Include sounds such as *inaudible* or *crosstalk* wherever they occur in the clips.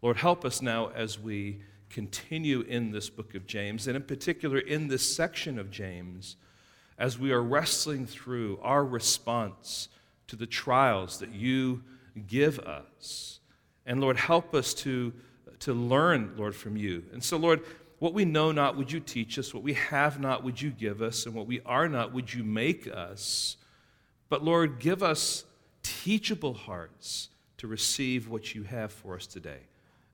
Lord, help us now as we continue in this book of James, and in particular in this section of James, as we are wrestling through our response to the trials that you give us. And Lord, help us to, to learn, Lord, from you. And so, Lord, what we know not, would you teach us? What we have not, would you give us? And what we are not, would you make us? But Lord, give us teachable hearts to receive what you have for us today.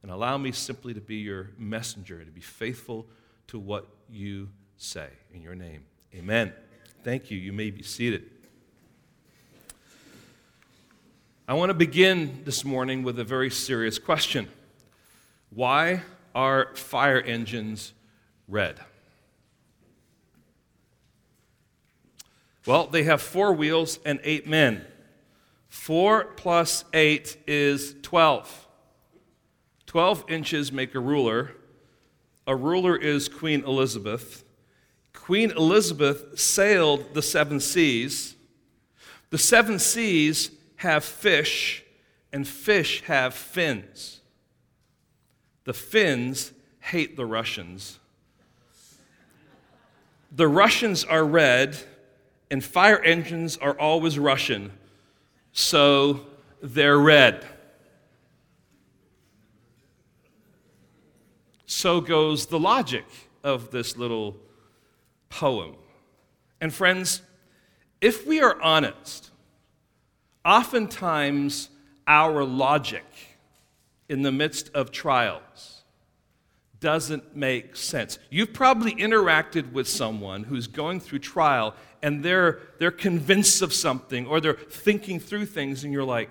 And allow me simply to be your messenger, to be faithful to what you say. In your name, amen. Thank you. You may be seated. I want to begin this morning with a very serious question Why are fire engines red? Well, they have four wheels and eight men. Four plus eight is 12. 12 inches make a ruler. A ruler is Queen Elizabeth. Queen Elizabeth sailed the seven seas. The seven seas have fish, and fish have fins. The Finns hate the Russians. The Russians are red, and fire engines are always Russian, so they're red. So goes the logic of this little poem. And friends, if we are honest, oftentimes our logic in the midst of trials doesn't make sense. You've probably interacted with someone who's going through trial and they're, they're convinced of something or they're thinking through things and you're like,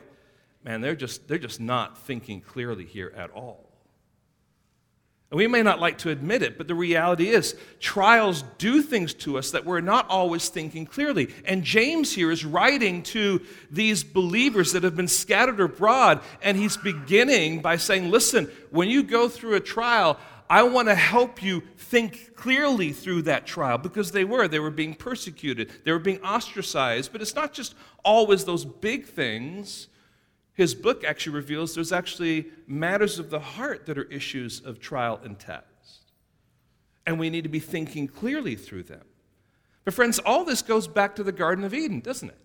man, they're just, they're just not thinking clearly here at all. And we may not like to admit it, but the reality is, trials do things to us that we're not always thinking clearly. And James here is writing to these believers that have been scattered abroad, and he's beginning by saying, Listen, when you go through a trial, I want to help you think clearly through that trial because they were. They were being persecuted, they were being ostracized. But it's not just always those big things his book actually reveals there's actually matters of the heart that are issues of trial and test. And we need to be thinking clearly through them. But, friends, all this goes back to the Garden of Eden, doesn't it?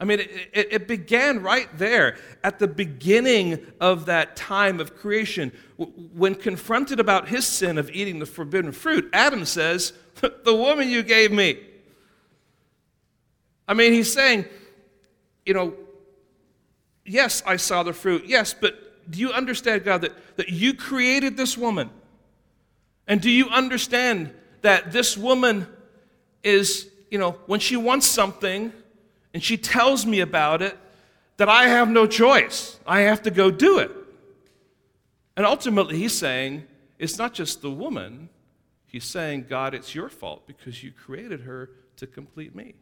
I mean, it, it, it, began right there at the beginning of that time of creation. When confronted about his sin of eating the forbidden fruit, Adam says, *laughs* The woman you gave me. I mean, he's saying, you know, Yes, I saw the fruit. Yes, but do you understand, God, that, that you created this woman? And do you understand that this woman is, you know, when she wants something and she tells me about it, that I have no choice. I have to go do it. And ultimately, he's saying, it's not just the woman. He's saying, God, it's your fault because you created her to complete me.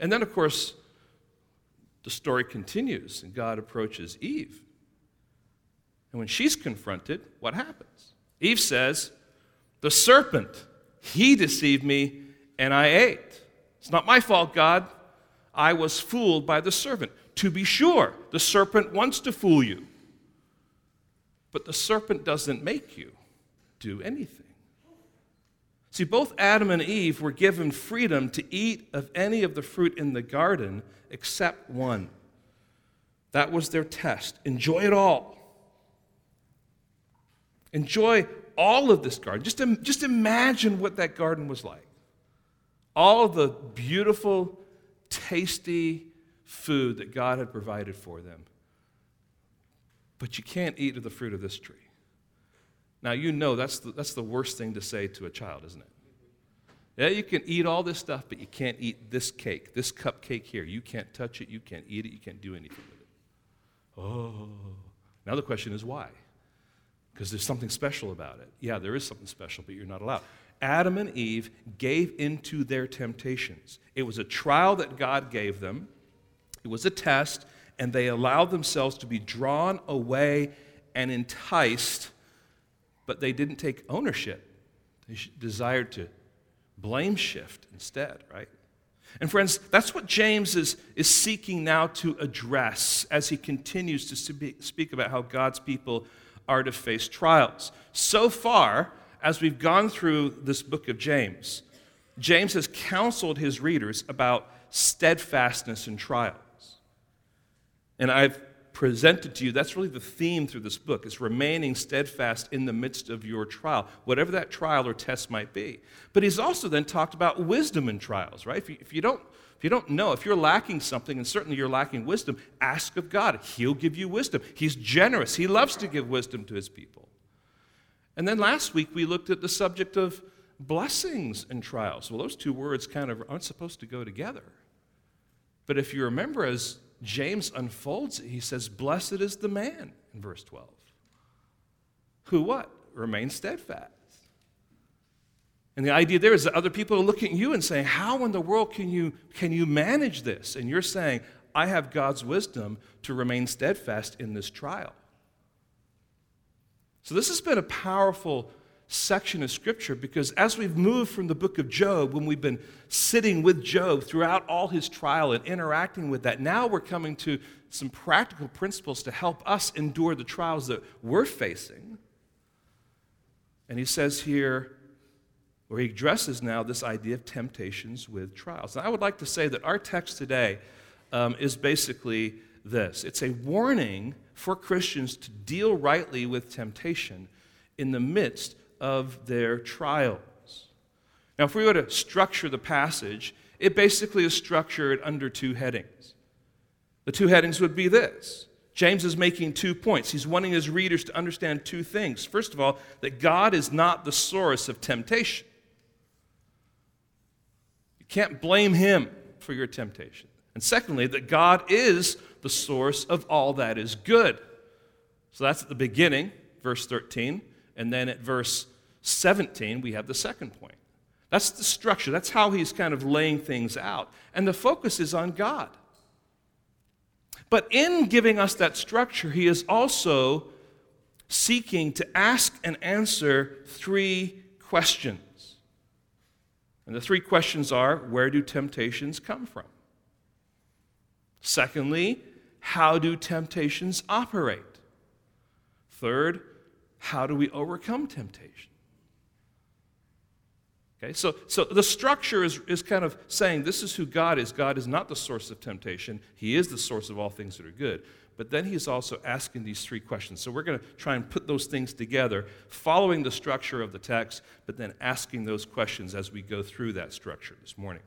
And then, of course, the story continues, and God approaches Eve. And when she's confronted, what happens? Eve says, The serpent, he deceived me, and I ate. It's not my fault, God. I was fooled by the serpent. To be sure, the serpent wants to fool you, but the serpent doesn't make you do anything. See, both Adam and Eve were given freedom to eat of any of the fruit in the garden except one. That was their test. Enjoy it all. Enjoy all of this garden. Just, just imagine what that garden was like. All the beautiful, tasty food that God had provided for them. But you can't eat of the fruit of this tree. Now, you know that's the, that's the worst thing to say to a child, isn't it? Yeah, you can eat all this stuff, but you can't eat this cake, this cupcake here. You can't touch it, you can't eat it, you can't do anything with it. Oh. Now the question is why? Because there's something special about it. Yeah, there is something special, but you're not allowed. Adam and Eve gave into their temptations. It was a trial that God gave them, it was a test, and they allowed themselves to be drawn away and enticed but they didn't take ownership. They desired to blame shift instead, right? And friends, that's what James is, is seeking now to address as he continues to speak about how God's people are to face trials. So far, as we've gone through this book of James, James has counseled his readers about steadfastness in trials. And I've presented to you, that's really the theme through this book, is remaining steadfast in the midst of your trial, whatever that trial or test might be. But he's also then talked about wisdom in trials, right? If you, if you don't if you don't know, if you're lacking something, and certainly you're lacking wisdom, ask of God. He'll give you wisdom. He's generous. He loves to give wisdom to his people. And then last week we looked at the subject of blessings and trials. Well, those two words kind of aren't supposed to go together. But if you remember, as James unfolds it, he says, Blessed is the man in verse 12. Who what? Remain steadfast. And the idea there is that other people are looking at you and saying, How in the world can you, can you manage this? And you're saying, I have God's wisdom to remain steadfast in this trial. So, this has been a powerful section of Scripture because as we've moved from the book of Job, when we've been sitting with Job throughout all his trial and interacting with that, now we're coming to some practical principles to help us endure the trials that we're facing. And he says here, where he addresses now this idea of temptations with trials. And I would like to say that our text today um, is basically this it's a warning for Christians to deal rightly with temptation in the midst of their trials. Now, if we were to structure the passage, it basically is structured under two headings. The two headings would be this James is making two points. He's wanting his readers to understand two things. First of all, that God is not the source of temptation. You can't blame him for your temptation. And secondly, that God is the source of all that is good. So that's at the beginning, verse 13. And then at verse 17, we have the second point. That's the structure. That's how he's kind of laying things out. And the focus is on God. But in giving us that structure, he is also seeking to ask and answer three questions. And the three questions are where do temptations come from? Secondly, how do temptations operate? Third, how do we overcome temptation? Okay, so, so the structure is, is kind of saying this is who God is. God is not the source of temptation, He is the source of all things that are good. But then He's also asking these three questions. So we're going to try and put those things together, following the structure of the text, but then asking those questions as we go through that structure this morning.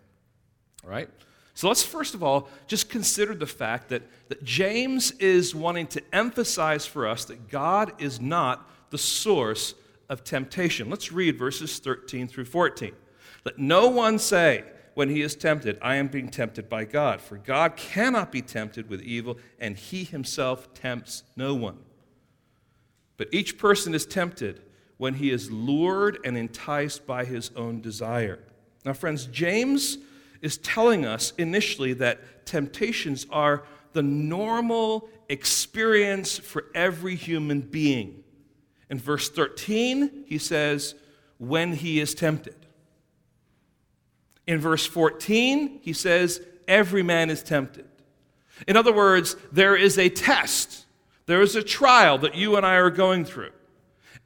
All right? So let's first of all just consider the fact that, that James is wanting to emphasize for us that God is not the source of temptation. Let's read verses 13 through 14. Let no one say, when he is tempted, I am being tempted by God. For God cannot be tempted with evil, and he himself tempts no one. But each person is tempted when he is lured and enticed by his own desire. Now, friends, James is telling us initially that temptations are the normal experience for every human being. In verse 13, he says, when he is tempted. In verse 14, he says, every man is tempted. In other words, there is a test, there is a trial that you and I are going through.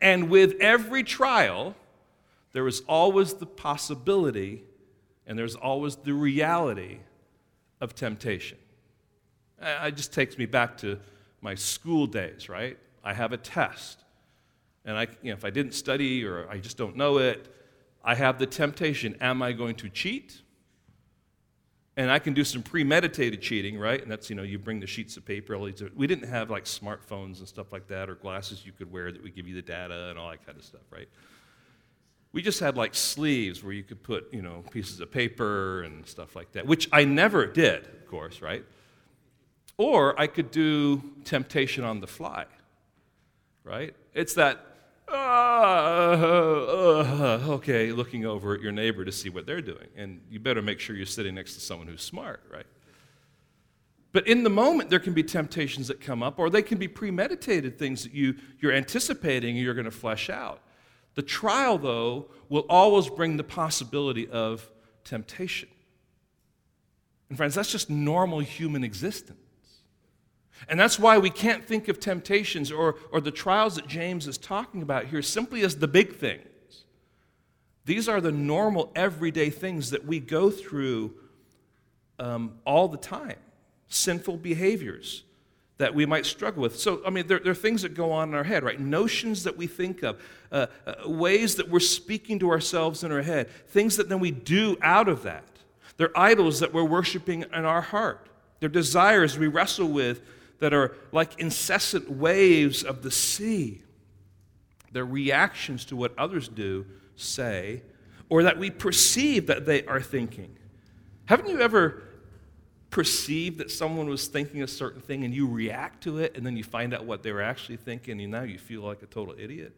And with every trial, there is always the possibility and there's always the reality of temptation. It just takes me back to my school days, right? I have a test and I, you know, if I didn't study or I just don't know it, I have the temptation am I going to cheat? And I can do some premeditated cheating, right? And that's, you know, you bring the sheets of paper. We didn't have like smartphones and stuff like that or glasses you could wear that would give you the data and all that kind of stuff, right? We just had like sleeves where you could put, you know, pieces of paper and stuff like that, which I never did, of course, right? Or I could do temptation on the fly, right? It's that uh, uh, *laughs* okay, looking over at your neighbor to see what they're doing. And you better make sure you're sitting next to someone who's smart, right? But in the moment, there can be temptations that come up, or they can be premeditated things that you, you're anticipating and you're going to flesh out. The trial, though, will always bring the possibility of temptation. And friends, that's just normal human existence. And that's why we can't think of temptations or, or the trials that James is talking about here simply as the big things. These are the normal, everyday things that we go through um, all the time sinful behaviors that we might struggle with. So, I mean, there, there, are things that go on in our head, right? Notions that we think of, uh, uh, ways that we're speaking to ourselves in our head, things that then we do out of that. They're idols that we're worshiping in our heart. They're desires we wrestle with that are like incessant waves of the sea. They're reactions to what others do, say, or that we perceive that they are thinking. Haven't you ever perceived that someone was thinking a certain thing and you react to it and then you find out what they were actually thinking and now you feel like a total idiot?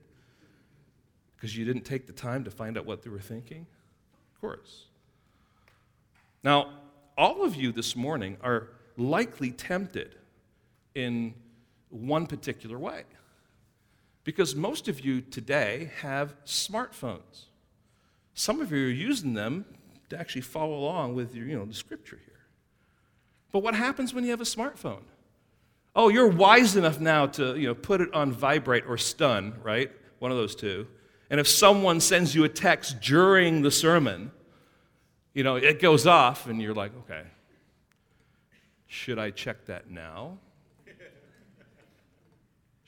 Because you didn't take the time to find out what they were thinking? Of course. Now, all of you this morning are likely tempted in one particular way. Because most of you today have smartphones. Some of you are using them to actually follow along with your, you know, the scripture here. But what happens when you have a smartphone? Oh, you're wise enough now to, you know, put it on vibrate or stun, right? One of those two. And if someone sends you a text during the sermon, you know, it goes off and you're like, okay, should I check that now?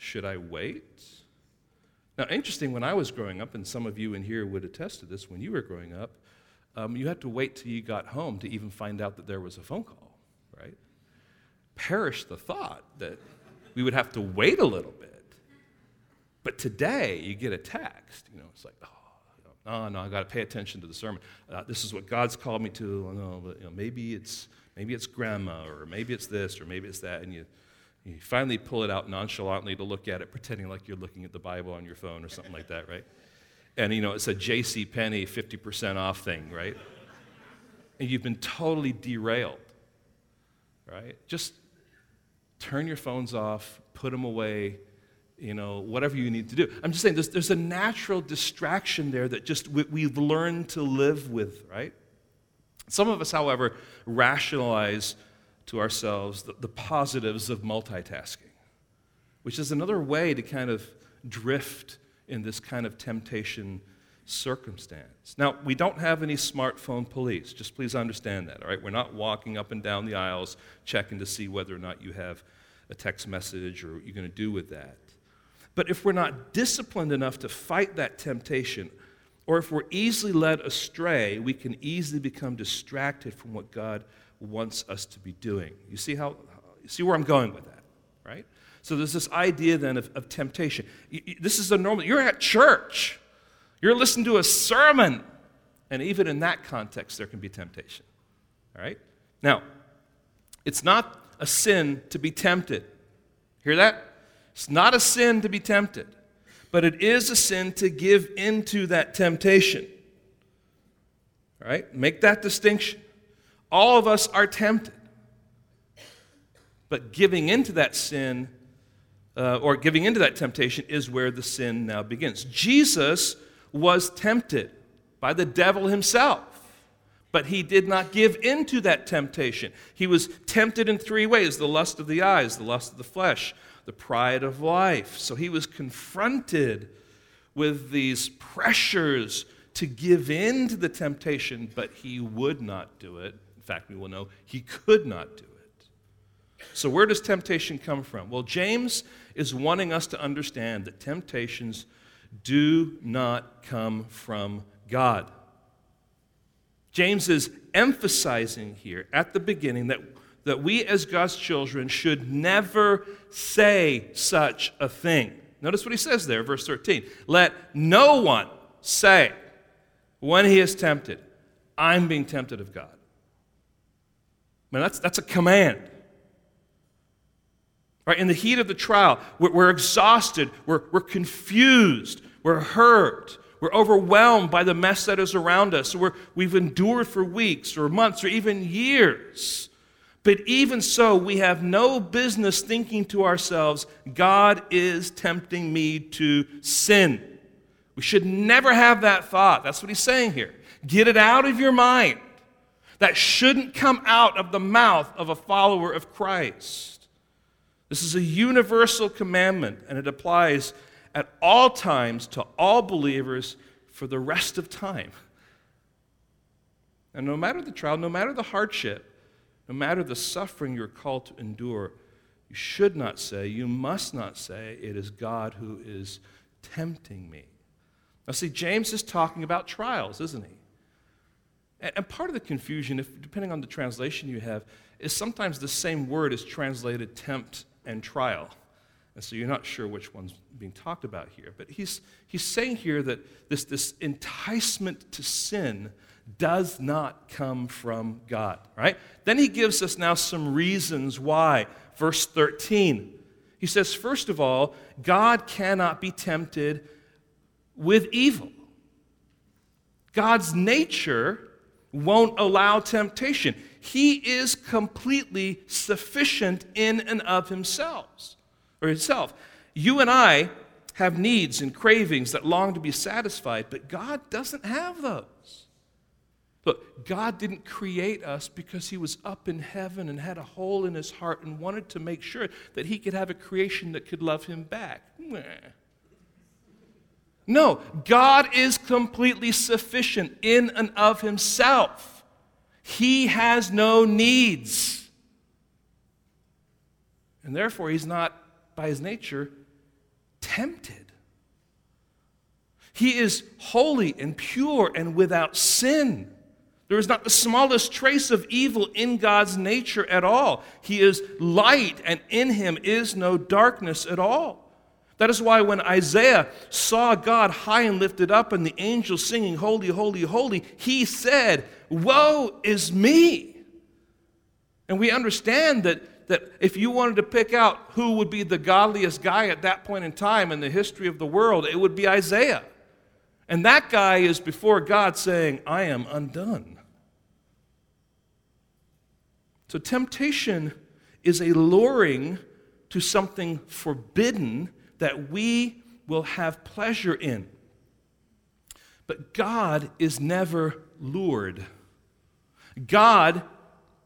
Should I wait? Now, interesting, when I was growing up, and some of you in here would attest to this when you were growing up, um, you had to wait till you got home to even find out that there was a phone call, right? Perish the thought that we would have to wait a little bit. But today, you get a text, you know, it's like, oh, no, no, I got to pay attention to the sermon. Uh, this is what God's called me to. No, but you know, maybe it's maybe it's grandma, or maybe it's this, or maybe it's that, and you you finally pull it out nonchalantly to look at it, pretending like you're looking at the Bible on your phone or something like that, right? And you know, it's a J.C. Penney 50% off thing, right? And you've been totally derailed, right? Just turn your phones off, put them away, you know, whatever you need to do. I'm just saying there's, there's a natural distraction there that just we, we've learned to live with, right? Some of us, however, rationalize to ourselves the, the positives of multitasking, which is another way to kind of drift in this kind of temptation circumstance. Now, we don't have any smartphone police. Just please understand that, all right? We're not walking up and down the aisles checking to see whether or not you have a text message or what you're going to do with that. But if we're not disciplined enough to fight that temptation, or if we're easily led astray, we can easily become distracted from what God wants us to be doing. You see how you see where I'm going with that, right? So there's this idea then of, of temptation. This is a normal. You're at church. You're listening to a sermon, and even in that context, there can be temptation. All right. Now, it's not a sin to be tempted. Hear that? It's not a sin to be tempted, but it is a sin to give into that temptation. All right? Make that distinction. All of us are tempted. But giving into that sin, uh, or giving into that temptation, is where the sin now begins. Jesus was tempted by the devil himself, but he did not give into that temptation. He was tempted in three ways the lust of the eyes, the lust of the flesh, the pride of life. So he was confronted with these pressures to give in to the temptation, but he would not do it. In fact, we will know he could not do it. So, where does temptation come from? Well, James is wanting us to understand that temptations do not come from God. James is emphasizing here at the beginning that, that we as God's children should never say such a thing. Notice what he says there, verse 13. Let no one say when he is tempted, I'm being tempted of God. Man, that's, that's a command. Right? In the heat of the trial, we're, we're exhausted, we're, we're confused, we're hurt, we're overwhelmed by the mess that is around us. We're, we've endured for weeks or months or even years. But even so, we have no business thinking to ourselves, God is tempting me to sin. We should never have that thought. That's what he's saying here. Get it out of your mind. That shouldn't come out of the mouth of a follower of Christ. This is a universal commandment, and it applies at all times to all believers for the rest of time. And no matter the trial, no matter the hardship, no matter the suffering you're called to endure, you should not say, you must not say, it is God who is tempting me. Now, see, James is talking about trials, isn't he? And part of the confusion, if, depending on the translation you have, is sometimes the same word is translated tempt and trial. And so you're not sure which one's being talked about here. But he's, he's saying here that this, this enticement to sin does not come from God, right? Then he gives us now some reasons why. Verse 13. He says, first of all, God cannot be tempted with evil. God's nature won't allow temptation. He is completely sufficient in and of himself or himself. You and I have needs and cravings that long to be satisfied, but God doesn't have those. Look, God didn't create us because he was up in heaven and had a hole in his heart and wanted to make sure that he could have a creation that could love him back. No, God is completely sufficient in and of himself. He has no needs. And therefore, he's not, by his nature, tempted. He is holy and pure and without sin. There is not the smallest trace of evil in God's nature at all. He is light, and in him is no darkness at all. That is why when Isaiah saw God high and lifted up and the angels singing, Holy, Holy, Holy, he said, Woe is me. And we understand that, that if you wanted to pick out who would be the godliest guy at that point in time in the history of the world, it would be Isaiah. And that guy is before God saying, I am undone. So temptation is a luring to something forbidden that we will have pleasure in. But God is never lured. God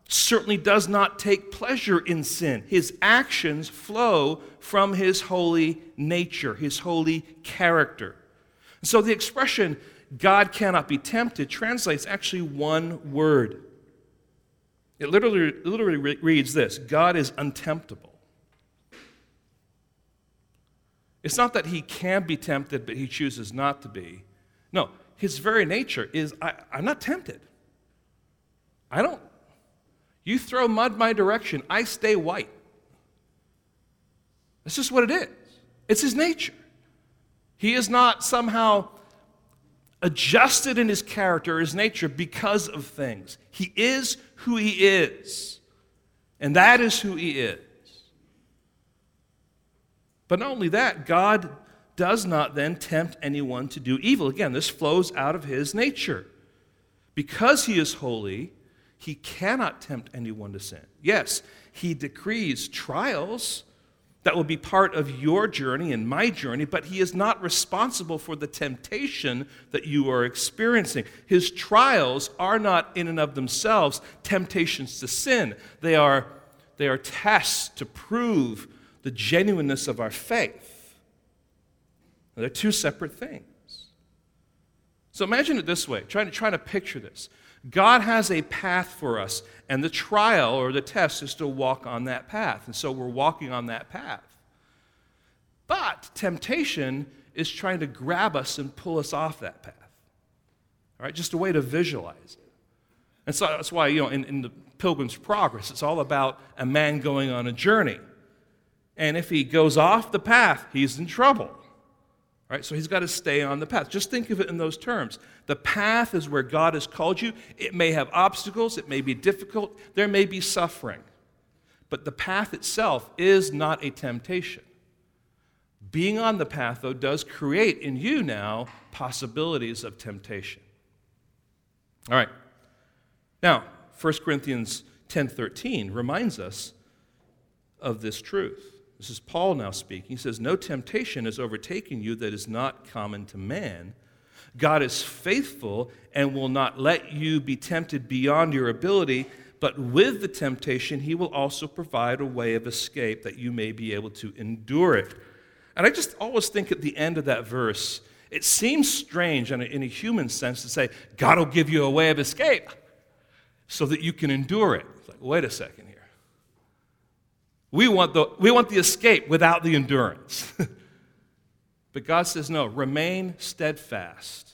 certainly does not take pleasure in sin. His actions flow from his holy nature, his holy character. So the expression, God cannot be tempted, translates actually one word. It literally, literally reads this God is untemptable. It's not that he can be tempted, but he chooses not to be. No, his very nature is I, am not tempted. I don't. You throw mud my direction, I stay white. That's just what it is. It's his nature. He is not somehow adjusted in his character, his nature, because of things. He is who he is. And that is who he is. But not only that, God does not then tempt anyone to do evil. Again, this flows out of his nature. Because he is holy, he cannot tempt anyone to sin. Yes, he decrees trials that will be part of your journey and my journey, but he is not responsible for the temptation that you are experiencing. His trials are not in and of themselves temptations to sin, they are, they are tests to prove the genuineness of our faith. they're two separate things. So imagine it this way, trying to, try to picture this. God has a path for us, and the trial or the test is to walk on that path. And so we're walking on that path. But temptation is trying to grab us and pull us off that path. All right, just a way to visualize it. And so that's why, you know, in, in the Pilgrim's Progress, it's all about a man going on a journey. And if he goes off the path, he's in trouble. Right? So he's got to stay on the path. Just think of it in those terms. The path is where God has called you. It may have obstacles, it may be difficult, there may be suffering. But the path itself is not a temptation. Being on the path, though, does create in you now possibilities of temptation. All right. Now, 1 Corinthians 10:13 reminds us of this truth. This is Paul now speaking. He says, No temptation has overtaken you that is not common to man. God is faithful and will not let you be tempted beyond your ability, but with the temptation, he will also provide a way of escape that you may be able to endure it. And I just always think at the end of that verse, it seems strange in a, in a human sense to say, God will give you a way of escape so that you can endure it. It's like, wait a second. We want the, we want the escape without the endurance. *laughs* but God says, no, remain steadfast.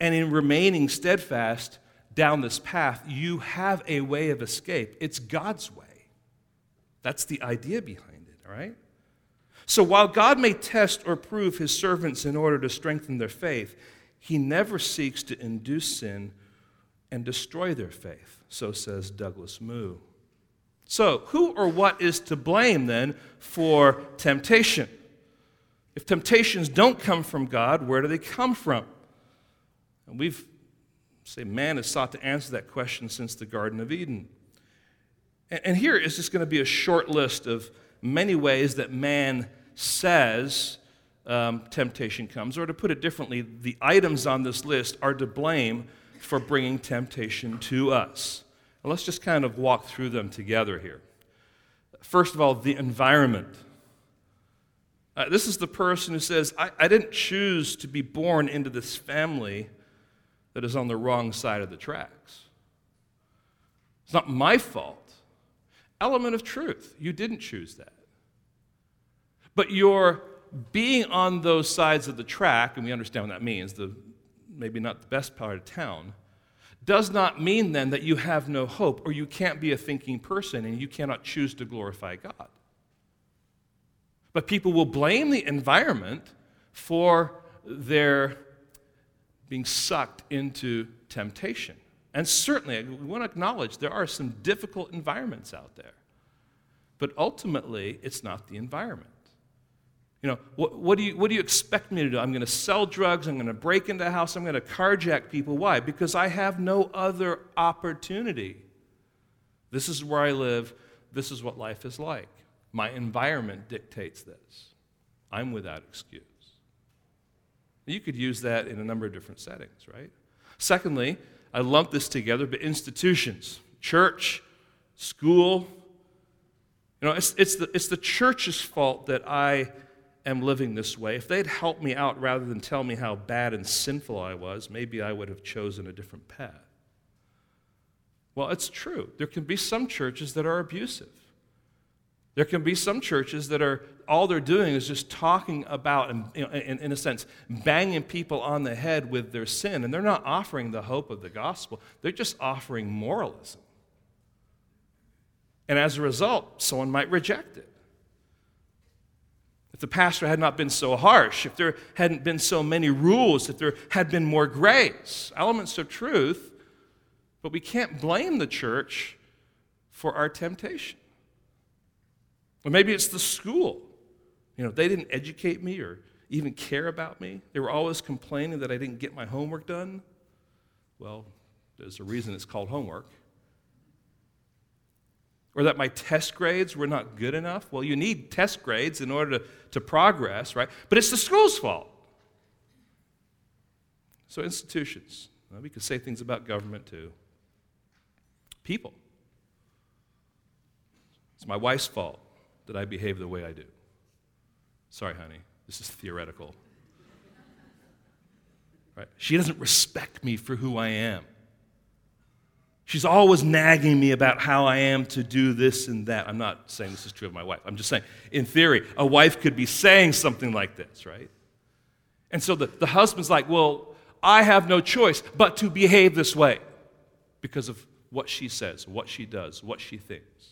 And in remaining steadfast down this path, you have a way of escape. It's God's way. That's the idea behind it, all right? So while God may test or prove his servants in order to strengthen their faith, he never seeks to induce sin and destroy their faith. So says Douglas Moo. So, who or what is to blame then for temptation? If temptations don't come from God, where do they come from? And we've say man has sought to answer that question since the Garden of Eden. And, here is just going to be a short list of many ways that man says um, temptation comes. Or to put it differently, the items on this list are to blame for bringing temptation to us. Well, let's just kind of walk through them together here. First of all, the environment. Uh, this is the person who says, I, I didn't choose to be born into this family that is on the wrong side of the tracks. It's not my fault. Element of truth. You didn't choose that. But your being on those sides of the track, and we understand what that means, the, maybe not the best part of town, does not mean then that you have no hope or you can't be a thinking person and you cannot choose to glorify God. But people will blame the environment for their being sucked into temptation. And certainly, we want to acknowledge there are some difficult environments out there. But ultimately, it's not the environment. You know, what, what, do you, what do you expect me to do? I'm going to sell drugs. I'm going to break into a house. I'm going to carjack people. Why? Because I have no other opportunity. This is where I live. This is what life is like. My environment dictates this. I'm without excuse. You could use that in a number of different settings, right? Secondly, I lump this together, but institutions, church, school. You know, it's, it's, the, it's the church's fault that I am living this way. If they'd helped me out rather than tell me how bad and sinful I was, maybe I would have chosen a different path. Well, it's true. There can be some churches that are abusive. There can be some churches that are all they're doing is just talking about and you know, in, in a sense banging people on the head with their sin and they're not offering the hope of the gospel they're just offering moralism and as a result someone might reject it the pastor had not been so harsh, if there hadn't been so many rules, if there had been more grace, elements of truth, but we can't blame the church for our temptation. Or maybe it's the school. You know, they didn't educate me or even care about me. They were always complaining that I didn't get my homework done. Well, there's a reason it's called homework or that my test grades were not good enough. Well, you need test grades in order to, to progress, right? But it's the school's fault. So, institutions. Well, we could say things about government too. People. It's my wife's fault that I behave the way I do. Sorry, honey, this is theoretical. Right? She doesn't respect me for who I am. She's always nagging me about how I am to do this and that. I'm not saying this is true of my wife. I'm just saying, in theory, a wife could be saying something like this, right? And so the, the husband's like, well, I have no choice but to behave this way because of what she says, what she does, what she thinks.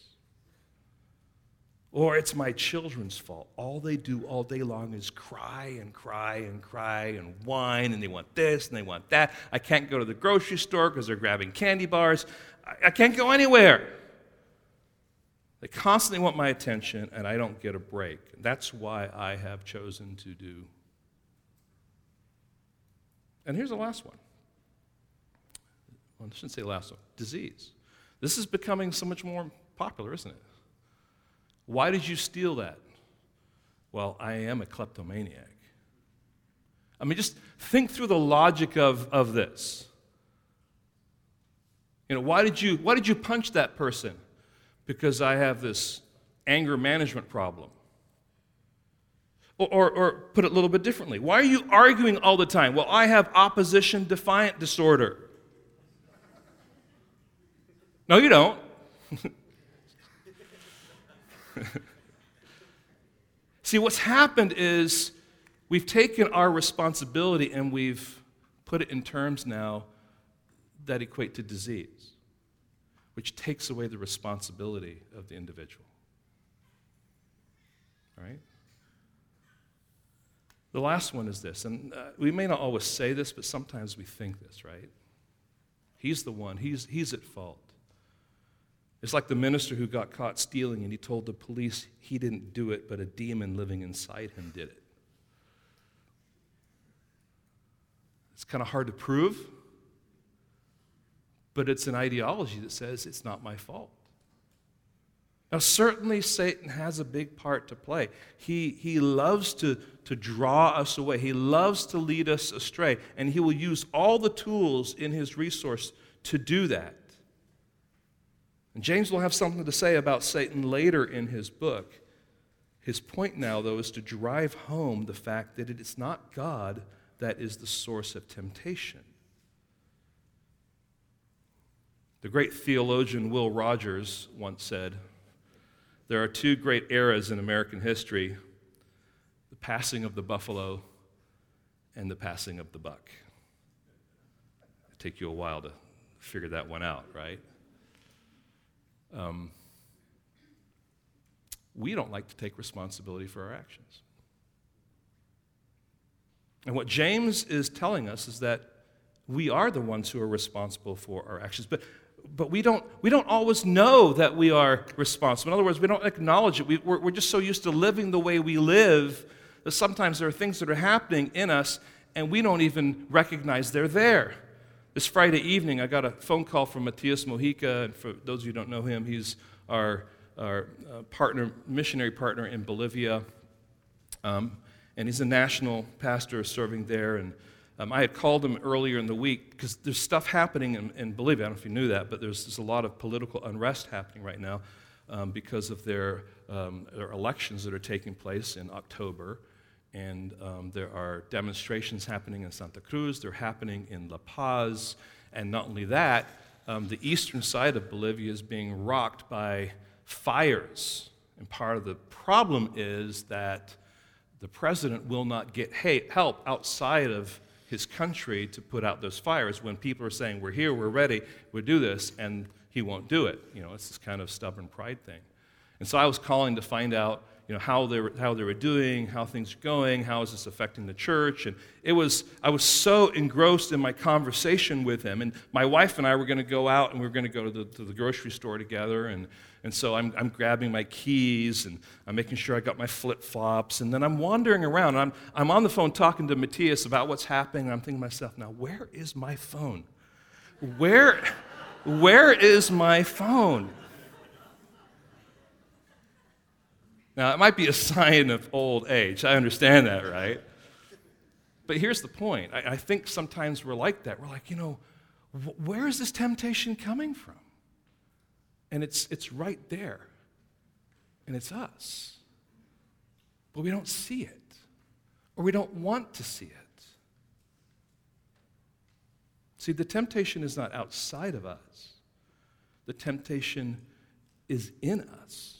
Or it's my children's fault. All they do all day long is cry and cry and cry and whine, and they want this and they want that. I can't go to the grocery store because they're grabbing candy bars. I, I can't go anywhere. They constantly want my attention, and I don't get a break. That's why I have chosen to do. And here's the last one. Well, I shouldn't say last one disease. This is becoming so much more popular, isn't it? Why did you steal that? Well, I am a kleptomaniac. I mean, just think through the logic of, of this. You know, why did you, why did you punch that person? Because I have this anger management problem. Or, or, or, put it a little bit differently. Why are you arguing all the time? Well, I have opposition defiant disorder. No, you don't. *laughs* *laughs* See, what's happened is we've taken our responsibility and we've put it in terms now that equate to disease, which takes away the responsibility of the individual. All right? The last one is this, and uh, we may not always say this, but sometimes we think this, right? He's the one, he's, he's at fault. It's like the minister who got caught stealing and he told the police he didn't do it, but a demon living inside him did it. It's kind of hard to prove, but it's an ideology that says it's not my fault. Now, certainly Satan has a big part to play. He, he loves to, to draw us away, he loves to lead us astray, and he will use all the tools in his resource to do that. And James will have something to say about Satan later in his book. His point now, though, is to drive home the fact that it is not God that is the source of temptation. The great theologian Will Rogers once said, There are two great eras in American history the passing of the buffalo and the passing of the buck. It'll take you a while to figure that one out, right? Um, we don't like to take responsibility for our actions. And what James is telling us is that we are the ones who are responsible for our actions. But, but we, don't, we don't always know that we are responsible. In other words, we don't acknowledge it. We, we're, we're just so used to living the way we live that sometimes there are things that are happening in us and we don't even recognize they're there. This Friday evening, I got a phone call from Matias Mojica, and for those of you who don't know him, he's our, our uh, partner, missionary partner in Bolivia, um, and he's a national pastor serving there. And um, I had called him earlier in the week because there's stuff happening in, in, Bolivia. I don't know if you knew that, but there's, there's a lot of political unrest happening right now um, because of their, um, their elections that are taking place in October and um, there are demonstrations happening in Santa Cruz, they're happening in La Paz, and not only that, um, the eastern side of Bolivia is being rocked by fires. And part of the problem is that the president will not get help outside of his country to put out those fires when people are saying, We're here, we're ready, we'll do this, and he won't do it. You know, it's this kind of stubborn pride thing. And so I was calling to find out you know, how they, were, how they were doing, how things are going, how is this affecting the church. And it was, I was so engrossed in my conversation with him. And my wife and I were going to go out and we were going to go to the, to the grocery store together. And, and so I'm, I'm grabbing my keys and I'm making sure I got my flip flops. And then I'm wandering around. I'm, I'm on the phone talking to Matthias about what's happening. And I'm thinking to myself, now, where is my phone? Where, where is my phone? Now, it might be a *laughs* sign of old age. I understand that, right? But here's the point I, I think sometimes we're like that. We're like, you know, wh- where is this temptation coming from? And it's, it's right there. And it's us. But we don't see it, or we don't want to see it. See, the temptation is not outside of us, the temptation is in us.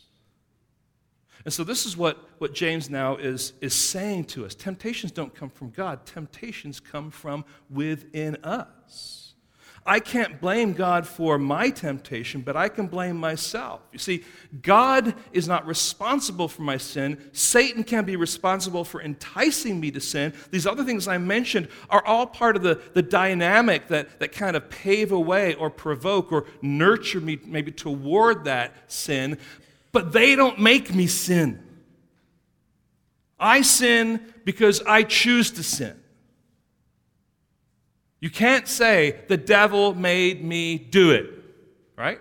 And so this is what, what James now is, is saying to us. Temptations don't come from God, temptations come from within us. I can't blame God for my temptation, but I can blame myself. You see, God is not responsible for my sin. Satan can be responsible for enticing me to sin. These other things I mentioned are all part of the, the dynamic that, that kind of pave a way or provoke or nurture me maybe toward that sin but they don't make me sin. I sin because I choose to sin. You can't say, the devil made me do it, right?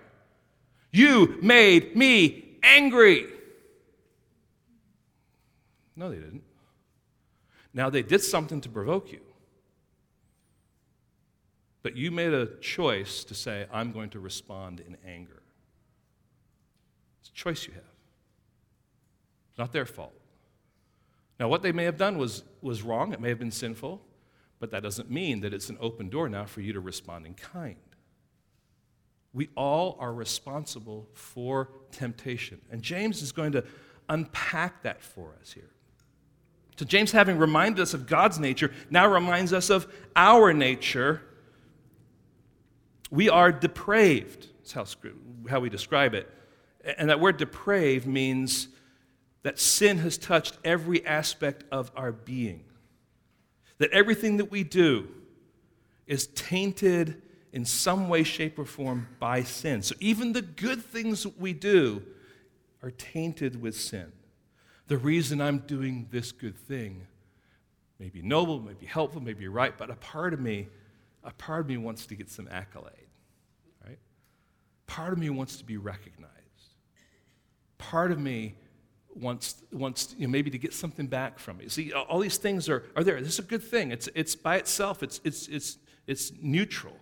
You made me angry. No, they didn't. Now, they did something to provoke you. But you made a choice to say, I'm going to respond in anger. Choice you have. It's not their fault. Now, what they may have done was, was wrong, it may have been sinful, but that doesn't mean that it's an open door now for you to respond in kind. We all are responsible for temptation. And James is going to unpack that for us here. So, James, having reminded us of God's nature, now reminds us of our nature. We are depraved. That's how, how we describe it. And that word depraved means that sin has touched every aspect of our being. That everything that we do is tainted in some way, shape, or form by sin. So even the good things that we do are tainted with sin. The reason I'm doing this good thing may be noble, may be helpful, may be right, but a part of me, a part of me wants to get some accolade, right? Part of me wants to be recognized. Part of me wants, wants you know, maybe to get something back from me. See, all these things are, are there. This is a good thing. It's, it's by itself, it's, it's, it's, it's neutral,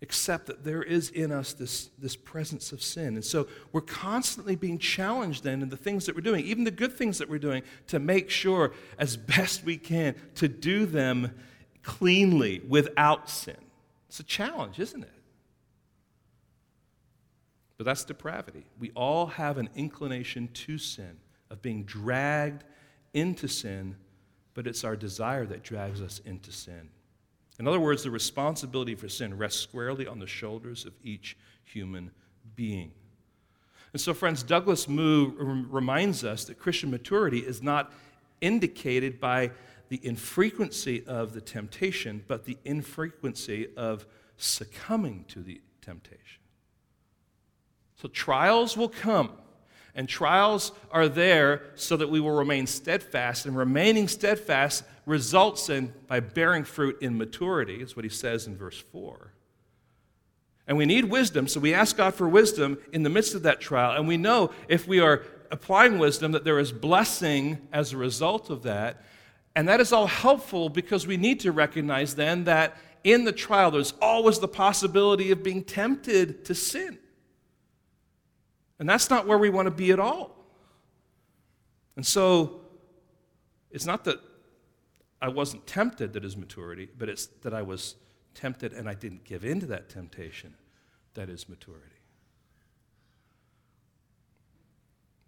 except that there is in us this, this presence of sin. And so we're constantly being challenged then in the things that we're doing, even the good things that we're doing, to make sure as best we can to do them cleanly without sin. It's a challenge, isn't it? But that's depravity. We all have an inclination to sin of being dragged into sin, but it's our desire that drags us into sin. In other words, the responsibility for sin rests squarely on the shoulders of each human being. And so, friends, Douglas Moo reminds us that Christian maturity is not indicated by the infrequency of the temptation, but the infrequency of succumbing to the temptation. So, trials will come. And trials are there so that we will remain steadfast. And remaining steadfast results in by bearing fruit in maturity, is what he says in verse 4. And we need wisdom, so we ask God for wisdom in the midst of that trial. And we know if we are applying wisdom that there is blessing as a result of that. And that is all helpful because we need to recognize then that in the trial there's always the possibility of being tempted to sin. And that's not where we want to be at all. And so it's not that I wasn't tempted that is maturity, but it's that I was tempted and I didn't give in to that temptation that is maturity.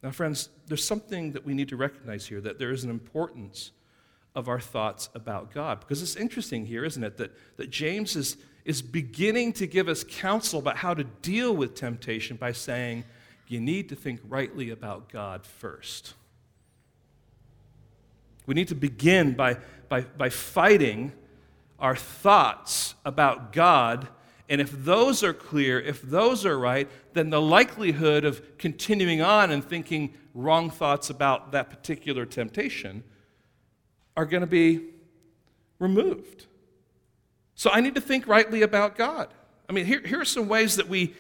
Now, friends, there's something that we need to recognize here that there is an importance of our thoughts about God. Because it's interesting here, isn't it, that, that James is, is beginning to give us counsel about how to deal with temptation by saying, you need to think rightly about God first. We need to begin by, by, by fighting our thoughts about God. And if those are clear, if those are right, then the likelihood of continuing on and thinking wrong thoughts about that particular temptation are going to be removed. So I need to think rightly about God. I mean, here, here are some ways that we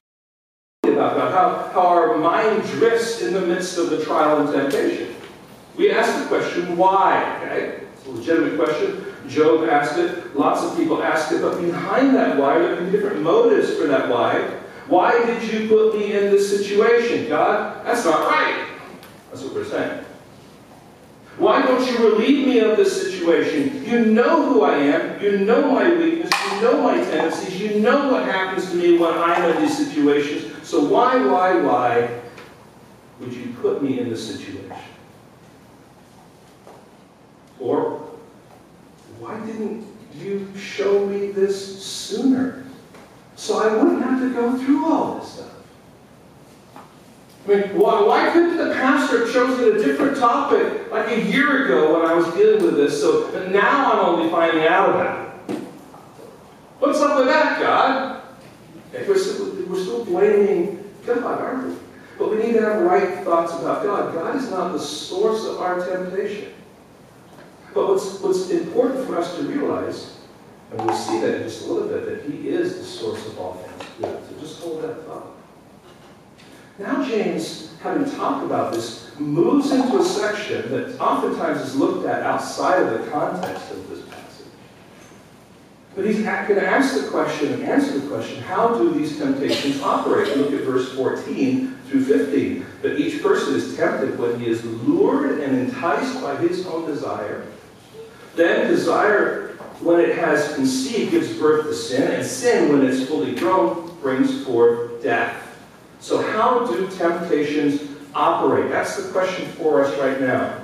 about God, how, how our mind drifts in the midst of the trial and temptation. We ask the question, why? Okay? It's a legitimate question. Job asked it, lots of people ask it, but behind that why, there can be different motives for that why. Why did you put me in this situation? God, that's not right. That's what we're saying. Why don't you relieve me of this situation? You know who I am. You know my weakness. Know my tendencies. You know what happens to me when I'm in these situations. So why, why, why would you put me in this situation? Or why didn't you show me this sooner? So I wouldn't have to go through all this stuff. I mean, why, why couldn't the pastor have chosen a different topic like a year ago when I was dealing with this? So now I'm only finding out about it. What's up with that, God? we're, still, we're still blaming God, aren't we? But we need to have right thoughts about God. God is not the source of our temptation. But what's, what's important for us to realize, and we'll see that in just a little bit, that He is the source of all things good. So just hold that thought. Now, James, having talked about this, moves into a section that oftentimes is looked at outside of the context of this. But he's going to ask the question and answer the question how do these temptations operate? Look at verse 14 through 15. But each person is tempted when he is lured and enticed by his own desire. Then desire, when it has conceived, gives birth to sin, and sin, when it's fully grown, brings forth death. So, how do temptations operate? That's the question for us right now.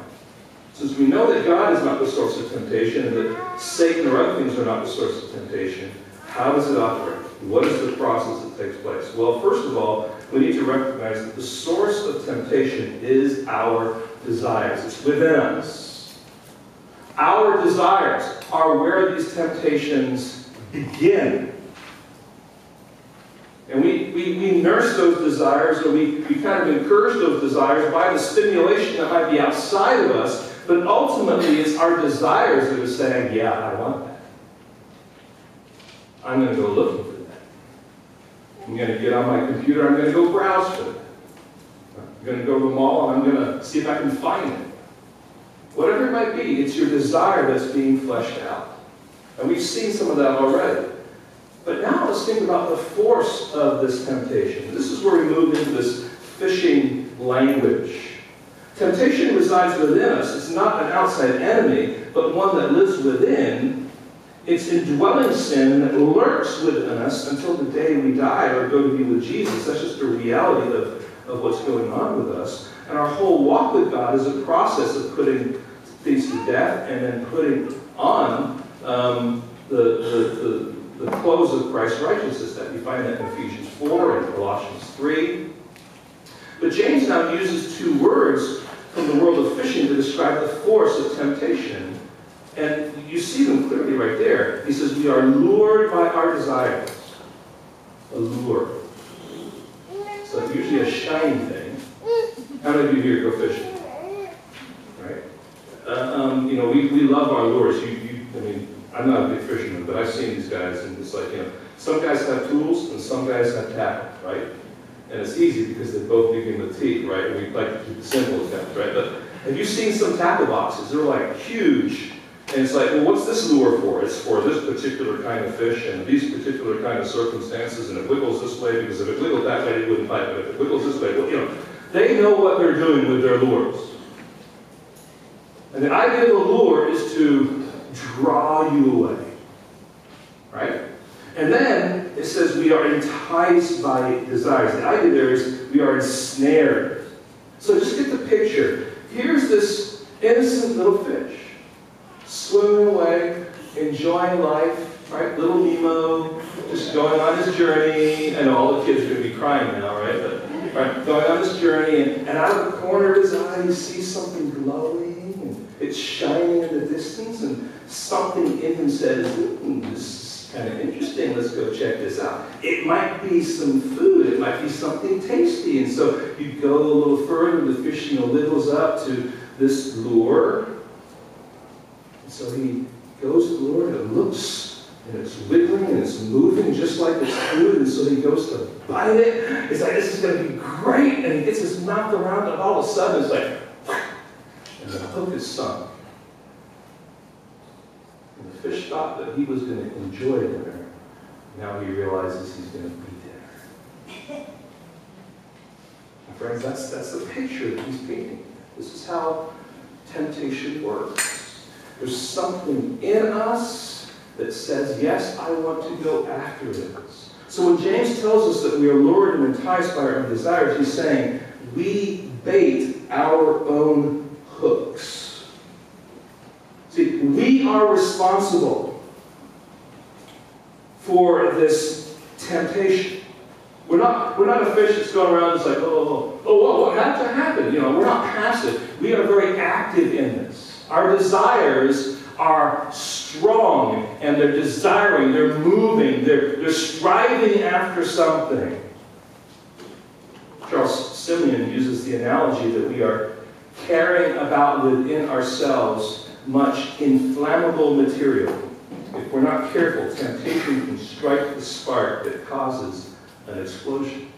Since we know that God is not the source of temptation and that Satan or other things are not the source of temptation, how does it operate? What is the process that takes place? Well, first of all, we need to recognize that the source of temptation is our desires. It's within us. Our desires are where these temptations begin. And we, we, we nurse those desires, or we, we kind of encourage those desires by the stimulation that might be outside of us, but ultimately it's our desires that are saying, yeah, I want that. I'm going to go looking for that. I'm going to get on my computer, I'm going to go browse for that. I'm going to go to the mall and I'm going to see if I can find it. Whatever it might be, it's your desire that's being fleshed out. And we've seen some of that already. But now let's think about the force of this temptation. This is where we move into this fishing language. Temptation resides within us. It's not an outside enemy, but one that lives within. It's indwelling sin that lurks within us until the day we die or go to be with Jesus. That's just a reality of, of what's going on with us. And our whole walk with God is a process of putting things to death and then putting on um, the, the, the the close of Christ's righteousness. That we find that in Ephesians 4 and Colossians 3. But James now uses two words from the world of fishing to describe the force of temptation. And you see them clearly right there. He says, We are lured by our desires. A lure. So it's usually a shiny thing. How many of you here go fishing? Right? Uh, um, you know, we, we love our lures. You, you, I mean, I'm not a big fisherman, but I've seen these guys, and it's like, you know, some guys have tools and some guys have tackle, right? And it's easy because they both begin with T, right? We like to keep the simple as that, right? But have you seen some tackle boxes? They're like huge. And it's like, well, what's this lure for? It's for this particular kind of fish and these particular kind of circumstances, and it wiggles this way because if it wiggled that way, it wouldn't bite. But if it wiggles this way, well, you know, they know what they're doing with their lures. And the idea of the lure is to draw you away. Right? And then it says we are enticed by desires. The idea there is we are ensnared. So just get the picture. Here's this innocent little fish swimming away, enjoying life, right? Little Nemo, just going on his journey. I know all the kids are going to be crying now, right? But right, going on this journey, and, and out of the corner of his eye, he sees something glowing, and it's shining in the distance, and something in him says, mm, kind of interesting, let's go check this out. It might be some food, it might be something tasty, and so you go a little further, the fish you know, littles up to this lure, and so he goes to the lure and looks, and it's wiggling and it's moving just like it's food, and so he goes to bite it. It's like, this is going to be great, and he gets his mouth around it, all of a sudden it's like, and the hook is sunk. Fish thought that he was going to enjoy dinner. Now he realizes he's going to be dinner. And friends, that's, that's the picture that he's painting. This is how temptation works. There's something in us that says, yes, I want to go after this. So when James tells us that we are lured and enticed by our own desires, he's saying we bait our own hooks. We are responsible for this temptation. We're not, we're not a fish that's going around just like, oh, oh, oh, what, what had to happen? You know, we're not passive. We are very active in this. Our desires are strong and they're desiring, they're moving, they're, they're striving after something. Charles Simeon uses the analogy that we are carrying about within ourselves much inflammable material. If we're not careful, temptation can strike the spark that causes an explosion.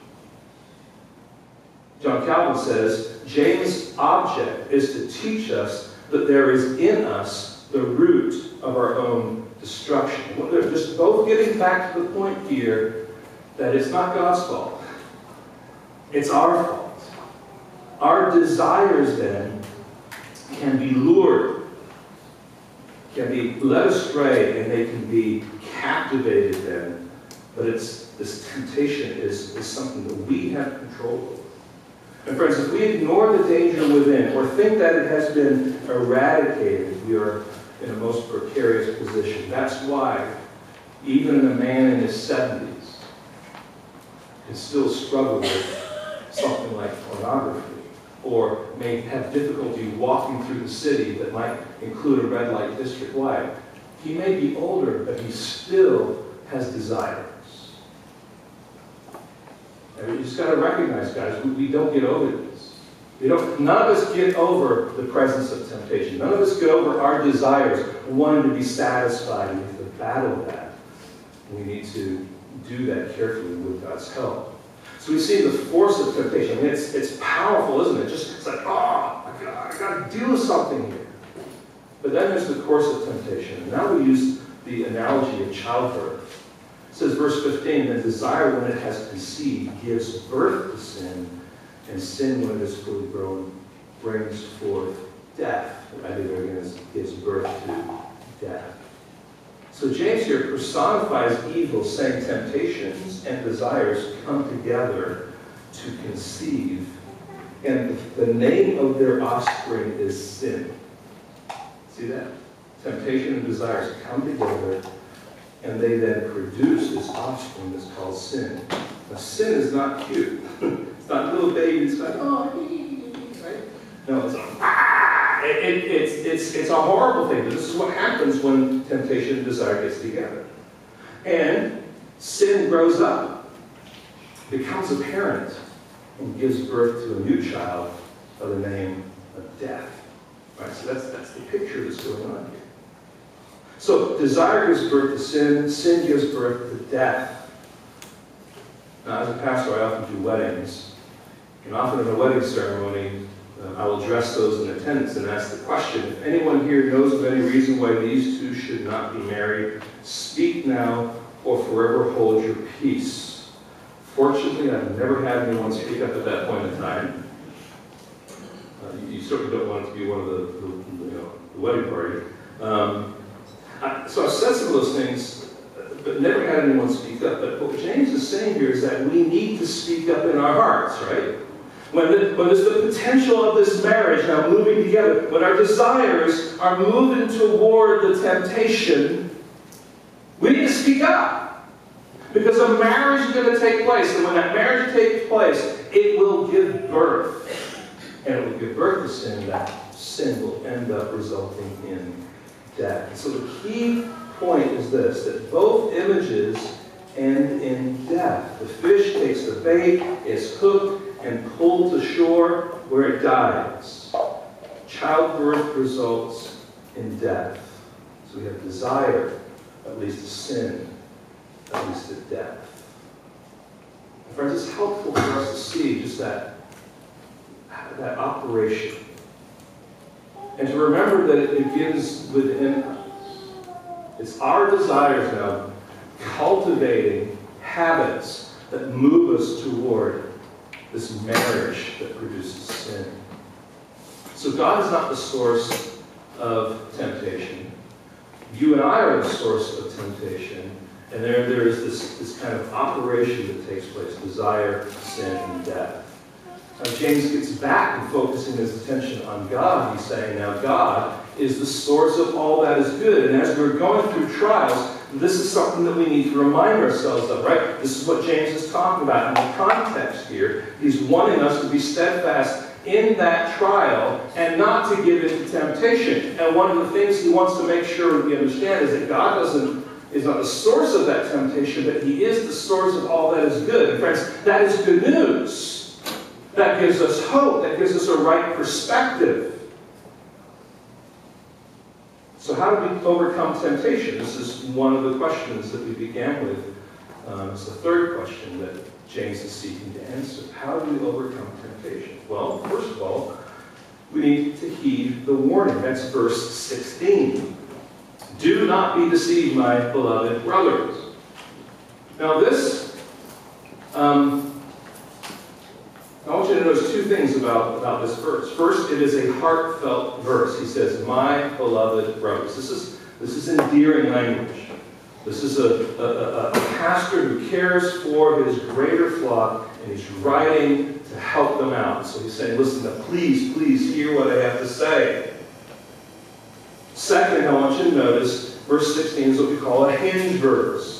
John Calvin says James' object is to teach us that there is in us the root of our own destruction. They're just both getting back to the point here that it's not God's fault, it's our fault. Our desires then can be lured, can be led astray, and they can be captivated then. But it's this temptation is, is something that we have control over. And friends, if we ignore the danger within or think that it has been eradicated, we are in a most precarious position. That's why even a man in his 70s can still struggle with something like pornography or may have difficulty walking through the city that might include a red light district light. He may be older, but he still has desires. And we just got to recognize, guys, we, we don't get over this. We don't, none of us get over the presence of temptation. None of us get over our desires, wanting to be satisfied. Have to battle that. We need to do that carefully with God's help. So we see the force of temptation. I mean, it's, it's powerful, isn't it? Just it's like, oh, I got, I got to do something here. But then there's the course of temptation. And now we use the analogy of childbirth. It says, verse 15, that desire, when it has conceived, gives birth to sin, and sin, when it is fully grown, brings forth death. There again gives birth to death. So James here personifies evil, saying temptations and desires come together to conceive, and the name of their offspring is sin. See that? Temptation and desires come together, and they then produce this offspring that's called sin. Now, sin is not cute. *laughs* it's not little babies like, oh, *laughs* right? No, it's a, it, it, it's, it's, it's a horrible thing. This is what happens when temptation and desire gets together. And sin grows up, becomes a parent, and gives birth to a new child by the name of death. Right? So that's, that's the picture that's going on here. So desire gives birth to sin, sin gives birth to death. Now, as a pastor, I often do weddings. And often in a wedding ceremony, uh, I will address those in attendance and ask the question if anyone here knows of any reason why these two should not be married, speak now or forever hold your peace. Fortunately, I've never had anyone speak up at that point in time. Uh, you, you, certainly don't want to be one of the, the you know, the wedding party. Um, I, so I've said some of those things, but never had anyone speak up. But what James is saying here is that we need to speak up in our hearts, right? When, the, when there's the potential of this marriage now moving together, when our desires are moving toward the temptation, we need to speak up. Because a marriage is going to take place, and when that marriage takes place, it will give birth. And it will give birth to sin, that sin will end up resulting in death. So the key point is this that both images end in death. The fish takes the bait, is hooked, and pulled to shore where it dies. Childbirth results in death. So we have desire, at least to sin, at least to death. And friends, it's helpful for us to see just that, that operation and to remember that it begins within us. It's our desires now cultivating habits that move us toward this marriage that produces sin. So God is not the source of temptation. You and I are the source of temptation. And there, there is this, this kind of operation that takes place desire, sin, and death. Now, James gets back and focusing his attention on God. He's saying, now God is the source of all that is good. And as we're going through trials, this is something that we need to remind ourselves of, right? This is what James is talking about in the context here. He's wanting us to be steadfast in that trial and not to give in to temptation. And one of the things he wants to make sure we understand is that God doesn't is not the source of that temptation, but he is the source of all that is good. And friends, that is good news. That gives us hope. That gives us a right perspective. So, how do we overcome temptation? This is one of the questions that we began with Um, it's the third question that James is seeking to answer. How do we overcome temptation? Well, first of all, we need to heed the warning. That's verse 16. Do not be deceived, my beloved brothers. Now, this, um, I want you to notice two things about, about this verse. First, it is a heartfelt verse. He says, My beloved brothers. This is, this is endearing language. This is a, a, a, pastor who cares for his greater flock, and he's writing to help them out. So he's saying, listen, please, please hear what I have to say. Second, I want you to notice verse 16 is what we call a hinge verse.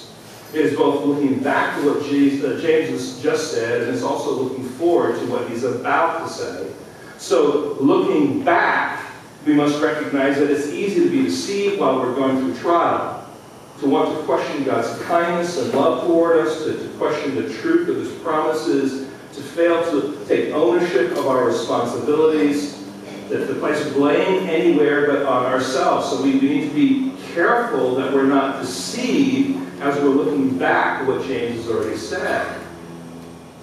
Is both looking back to what uh, James has just said, and it's also looking forward to what he's about to say. So, looking back, we must recognize that it's easy to be deceived while we're going through trial to want to question God's kindness and love toward us, to, to question the truth of His promises, to fail to take ownership of our responsibilities, to, to place blame anywhere but on ourselves. So we, we need to be careful that we're not deceived as we're looking back at what James has already said.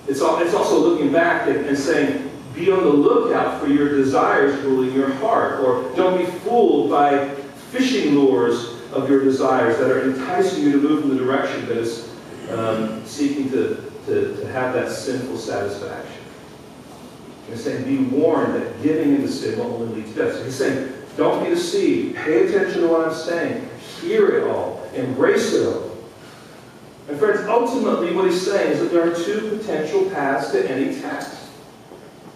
It's, also looking back and, and saying, be on the lookout for your desires ruling your heart, or don't be fooled by fishing lures of your desires that are enticing you to move in the direction that is um, seeking to, to, to have that sinful satisfaction. He's saying, be warned that giving into sin will only lead to death. So he's saying, don't be deceived. Pay attention to what I'm saying. Hear it all. Embrace it all. And friends, ultimately what he's saying is that there are two potential paths to any test.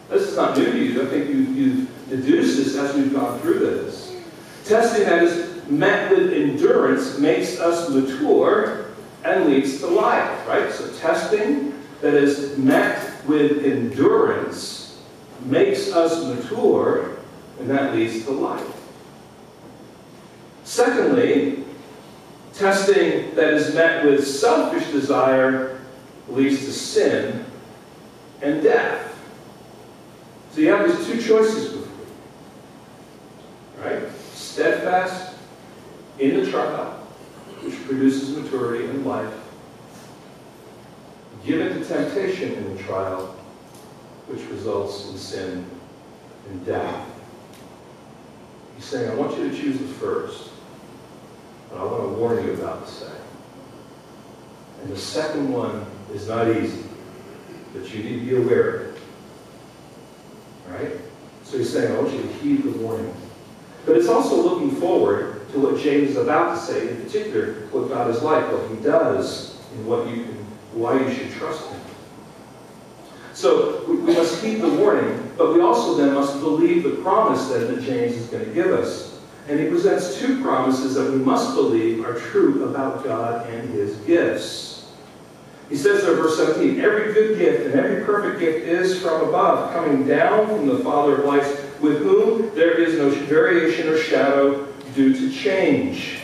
This is not new to you. I think you, you've deduced this as we've gone through this. Testing that is met with endurance makes us mature and leads to life, right? So testing that is met with endurance makes us mature and that leads to life. Secondly, testing that is met with selfish desire leads to sin and death. So you have these two choices before you. Right? Steadfast in the trial, which produces maturity and life, given to temptation in the trial, which results in sin and death. He's saying, I want you to choose the first, but I want to warn you about the second. And the second one is not easy, but you need to be aware of it. Right? So he's saying, I want you to heed the warning. But it's also looking forward to what James is about to say, in particular, what God is like, what he does, and what you why you should trust him. So we, we must heed the warning, but we also then must believe the promise that, that James is going to give us. And he presents two promises that we must believe are true about God and his gifts. He says there, verse 17, Every good gift and every perfect gift is from above, coming down from the Father of lights, with whom there is no variation or shadow due to change.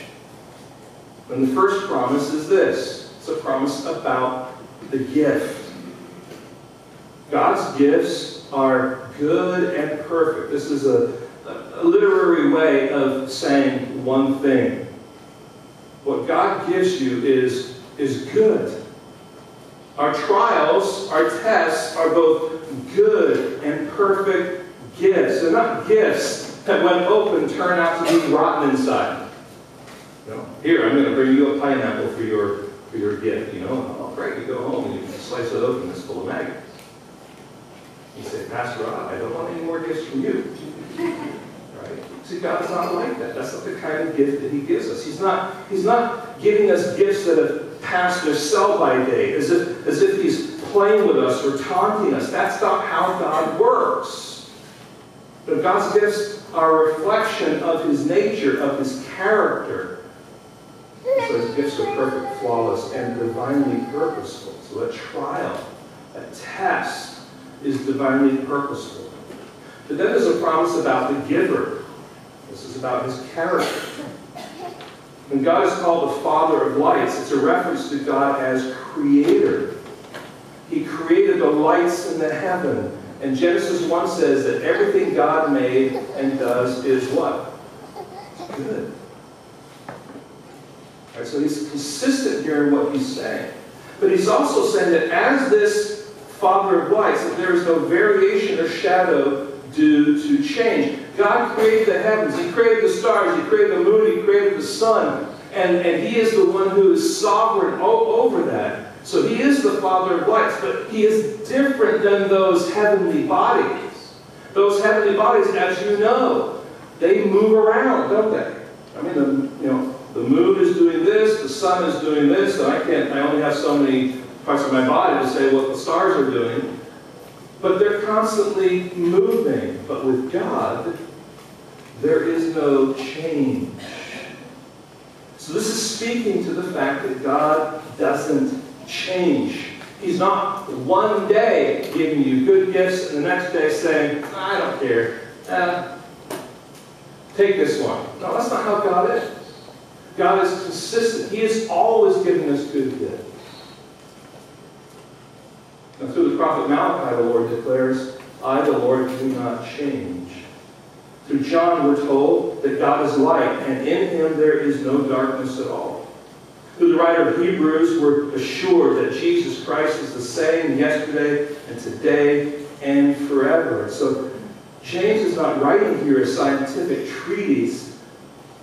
And the first promise is this it's a promise about the gift. God's gifts are good and perfect. This is a, a literary way of saying one thing. What God gives you is, is good. Our trials, our tests are both good and perfect gifts. They're not gifts that when open turn out to be rotten inside. Know, here, I'm going to bring you a pineapple for your, for your gift. You know, oh, great, you go home and you slice it open, it's full of maggots. You said, Pastor I don't want any more gifts from you. *laughs* Right? See, God's not like that. That's not the kind of gift that He gives us. He's not, he's not giving us gifts that have passed their sell by date, as if, as if He's playing with us or taunting us. That's not how God works. But God's gifts are a reflection of his nature, of his character. So his gifts are perfect, flawless, and divinely purposeful. So a trial, a test, is divinely purposeful. But then there's a promise about the giver. This is about his character. When God is called the Father of lights, it's a reference to God as creator. He created the lights in the heaven and Genesis 1 says that everything God made and does is what? Good. Right, so he's consistent here in what he's saying. But he's also saying that as this Father of lights, that there is no variation or shadow due to change. God created the heavens, He created the stars, He created the moon, He created the sun, and, and He is the one who is sovereign over that. So He is the Father of lights, but He is different than those heavenly bodies. Those heavenly bodies, as you know, they move around, don't they? I mean, the, you know, the moon is doing this, the sun is doing this, and I can't, I only have so many parts of my body to say what the stars are doing. But they're constantly moving. But with God, there is no change. So this is speaking to the fact that God doesn't change. He's not one day giving you good gifts and the next day saying, I don't care. Eh, take this one. No, that's not how God is. God is consistent. He is always giving us good gifts. And through the prophet Malachi, the Lord declares, I, the Lord, do not change. Through John, we're told that God is light, and in him there is no darkness at all. Through the writer of Hebrews, we're assured that Jesus Christ is the same yesterday and today and forever. So James is not writing here a scientific treatise,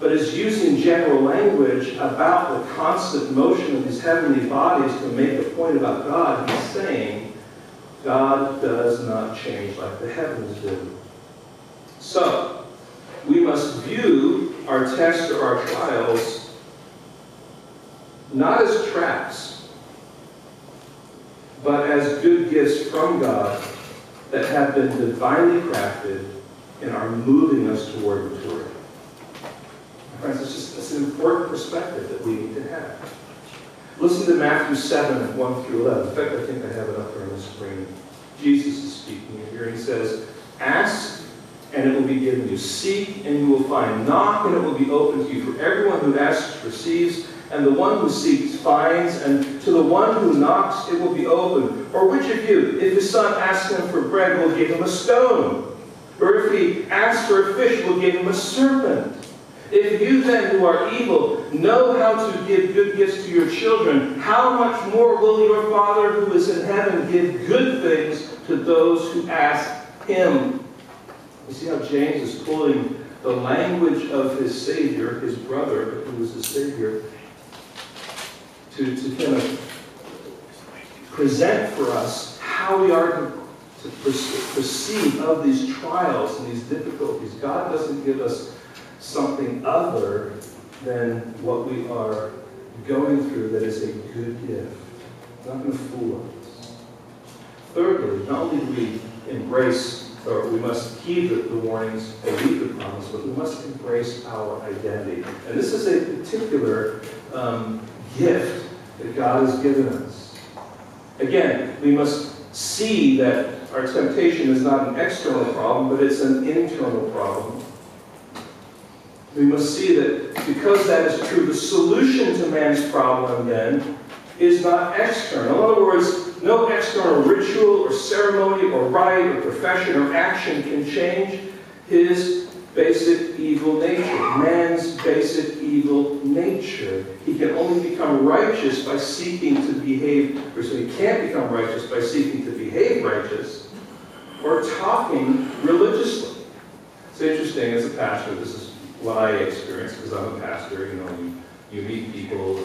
but is using general language about the constant motion of these heavenly bodies to make a point about God. He's saying God does not change like the heavens do. So, we must view our tests or our trials not as traps, but as good gifts from God that have been divinely crafted and are moving us toward maturity. Friends, it's just it's an important perspective that we need to have. Listen to Matthew 7, 1 through 11. In fact, I think I have it up there on the screen. Jesus is speaking here. He says, Ask, and it will be given you. Seek, and you will find. Knock, and it will be opened to you. For everyone who asks receives, and the one who seeks finds, and to the one who knocks it will be opened. Or which of you, if his son asks him for bread, will give him a stone? Or if he asks for a fish, will give him a serpent? If you then, who are evil, know how to give good gifts to your children, how much more will your Father who is in heaven give good things to those who ask him? You see how James is pulling the language of his Savior, his brother, who was his Savior, to, to kind of present for us how we are to, to perceive of these trials and these difficulties. God doesn't give us something other than what we are going through that is a good gift. It's not going to fool us. Thirdly, not only do we embrace, or we must heed the, warnings, heed the promise, but we must embrace our identity. And this is a particular um, gift that God has given us. Again, we must see that our temptation is not an external problem, but it's an internal problem. We must see that because that is true, the solution to man's problem then is not external. In other words, no external ritual or ceremony or rite or profession or action can change his basic evil nature, man's basic evil nature. He can only become righteous by seeking to behave, or so he can't become righteous by seeking to behave righteous or talking religiously. It's interesting as a pastor, this is what I experience because I'm a pastor. You know, you, you meet people,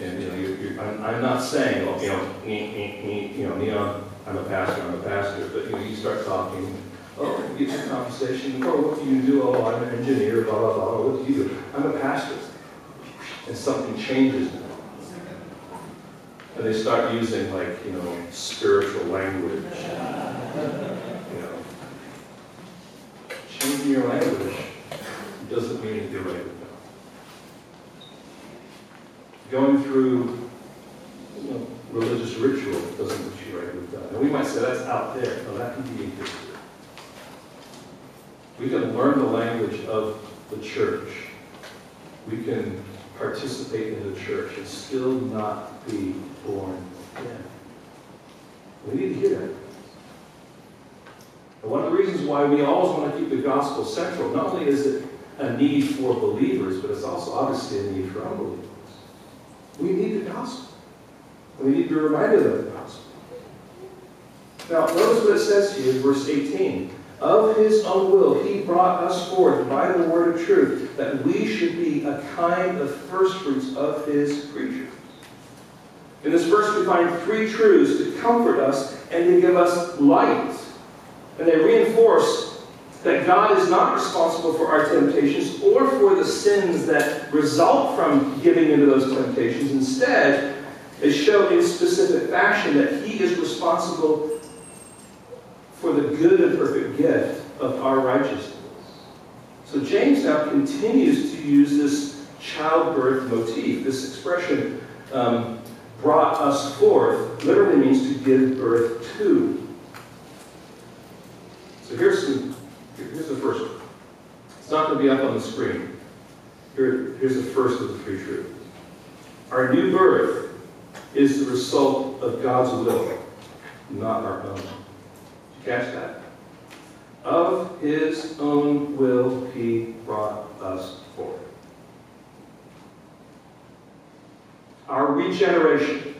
and you know, you're, you're, I'm, I'm, not saying, well, you know, you know, Neon, I'm a pastor, I'm a pastor, but you know, you start talking. Oh, you get to conversation. Oh, what do you do? Oh, I'm an engineer. Blah blah blah. What do you do? I'm a pastor. And something changes. And they start using like you know spiritual language. You know, changing your language doesn't mean right with God. Going through you know, religious ritual doesn't mean right with God. And we might say that's out there. but that can be gift. We can learn the language of the church. We can participate in the church and still not be born again. We need to hear that. And one of the reasons why we always want to keep the gospel central, not only is it a need for believers, but it's also obviously a need for unbelievers. We need the gospel. We need to be reminded of the gospel. Now, notice what it says here in verse 18. Of his own will, he brought us forth by the word of truth, that we should be a kind of firstfruits of his creatures. In this verse, we find three truths to comfort us and to give us light. And they reinforce that God is not responsible for our temptations or for the sins that result from giving into those temptations. Instead, they show in specific fashion that He is responsible for the good and perfect gift of our righteousness. So James now continues to use this childbirth motif, this expression um, brought us forth, literally means to give birth to. So here's, some, here's the first one. It's not going to be up on the screen. Here, here's the first of the three truths. Our new birth is the result of God's will, not our own. You catch that? Of his own will he brought us forth. Our regeneration,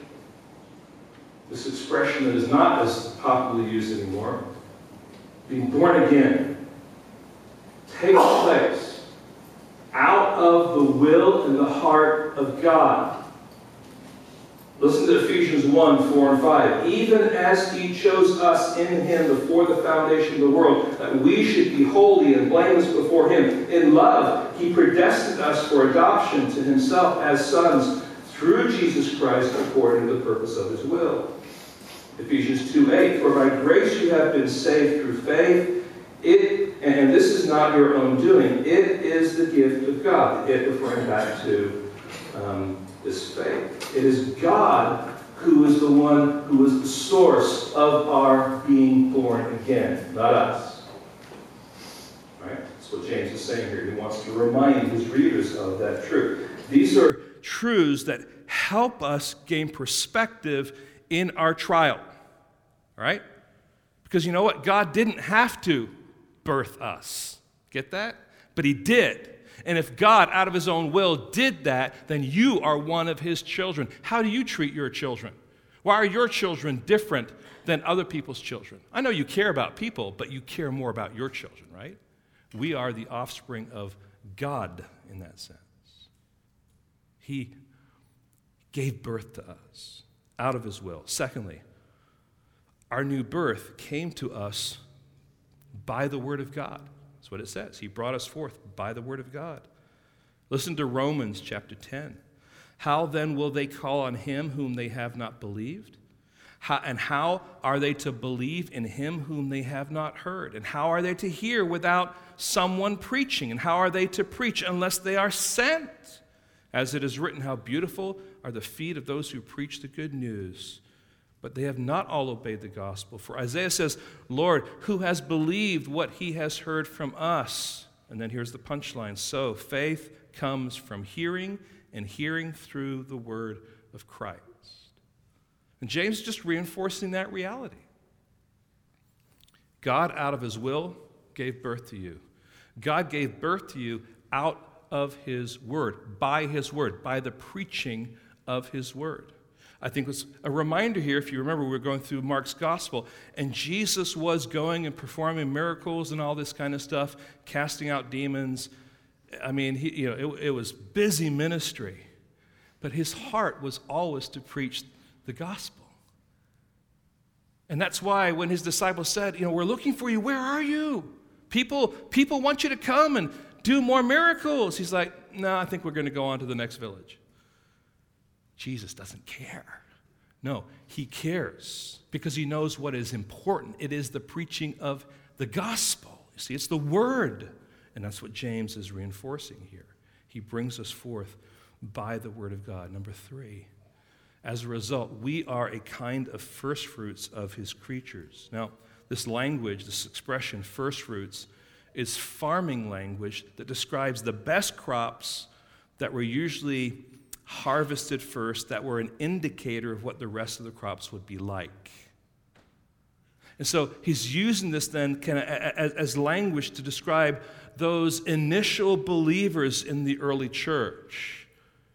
this expression that is not as popularly used anymore, being born again, takes place out of the will and the heart of God. Listen to Ephesians 1 4 and 5. Even as He chose us in Him before the foundation of the world, that we should be holy and blameless before Him. In love, He predestined us for adoption to Himself as sons through Jesus Christ according to the purpose of His will. Ephesians 2 8. For by grace you have been saved through faith. It, and this is not your own doing, it is the gift of God. It referring back to. Um, is faith. It is God who is the one who is the source of our being born again, not us. Right? That's what James is saying here. He wants to remind his readers of that truth. These are truths that help us gain perspective in our trial. Right? Because you know what? God didn't have to birth us. Get that? But He did. And if God, out of his own will, did that, then you are one of his children. How do you treat your children? Why are your children different than other people's children? I know you care about people, but you care more about your children, right? We are the offspring of God in that sense. He gave birth to us out of his will. Secondly, our new birth came to us by the word of God. That's what it says. He brought us forth by the word of God. Listen to Romans chapter 10. How then will they call on him whom they have not believed? How, and how are they to believe in him whom they have not heard? And how are they to hear without someone preaching? And how are they to preach unless they are sent? As it is written, how beautiful are the feet of those who preach the good news. But they have not all obeyed the gospel. For Isaiah says, Lord, who has believed what he has heard from us? And then here's the punchline So faith comes from hearing, and hearing through the word of Christ. And James is just reinforcing that reality. God, out of his will, gave birth to you. God gave birth to you out of his word, by his word, by the preaching of his word. I think was a reminder here, if you remember, we were going through Mark's gospel, and Jesus was going and performing miracles and all this kind of stuff, casting out demons. I mean, he, you know, it, it was busy ministry, but his heart was always to preach the gospel. And that's why when his disciples said, you know, we're looking for you, where are you? People, people want you to come and do more miracles. He's like, no, I think we're going to go on to the next village. Jesus doesn't care. No, he cares because he knows what is important. It is the preaching of the gospel. You see, it's the word. And that's what James is reinforcing here. He brings us forth by the word of God. Number three, as a result, we are a kind of first fruits of his creatures. Now, this language, this expression, first fruits, is farming language that describes the best crops that were usually harvested first that were an indicator of what the rest of the crops would be like. And so he's using this then kind of as, language to describe those initial believers in the early church.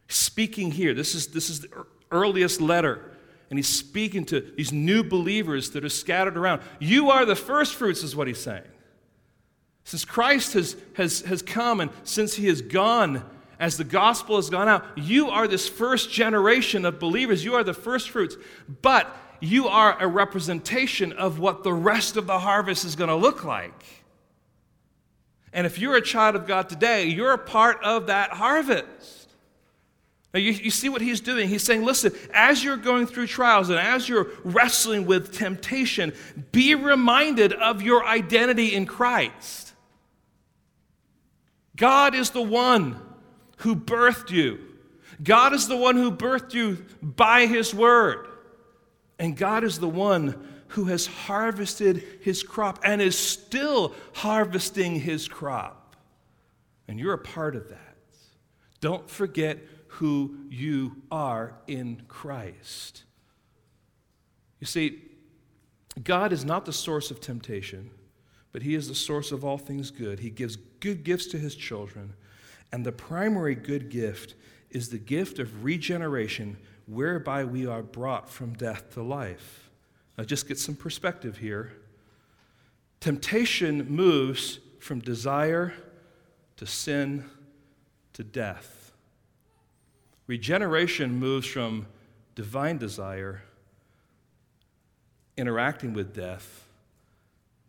Speaking here, this is, this is the earliest letter. and he's speaking to these new believers that are scattered around. You are the first fruits, is what he's saying. Since Christ has, has, has come and since he has gone, as the gospel has gone out, you are this first generation of believers. You are the first fruits. But you are a representation of what the rest of the harvest is going to look like. And if you're a child of God today, you're a part of that harvest. Now, you, you see what he's doing? He's saying, listen, as you're going through trials and as you're wrestling with temptation, be reminded of your identity in Christ. God is the one who birthed you, God is the one who birthed you by his word. And God is the one who has harvested his crop and is still harvesting his crop. And you're a part of that. Don't forget who you are in Christ. You see, God is not the source of temptation, but He is the source of all things good. He gives good gifts to His children. And the primary good gift is the gift of regeneration whereby we are brought from death to life. Now, just get some perspective here. Temptation moves from desire to sin to death. Regeneration moves from divine desire interacting with death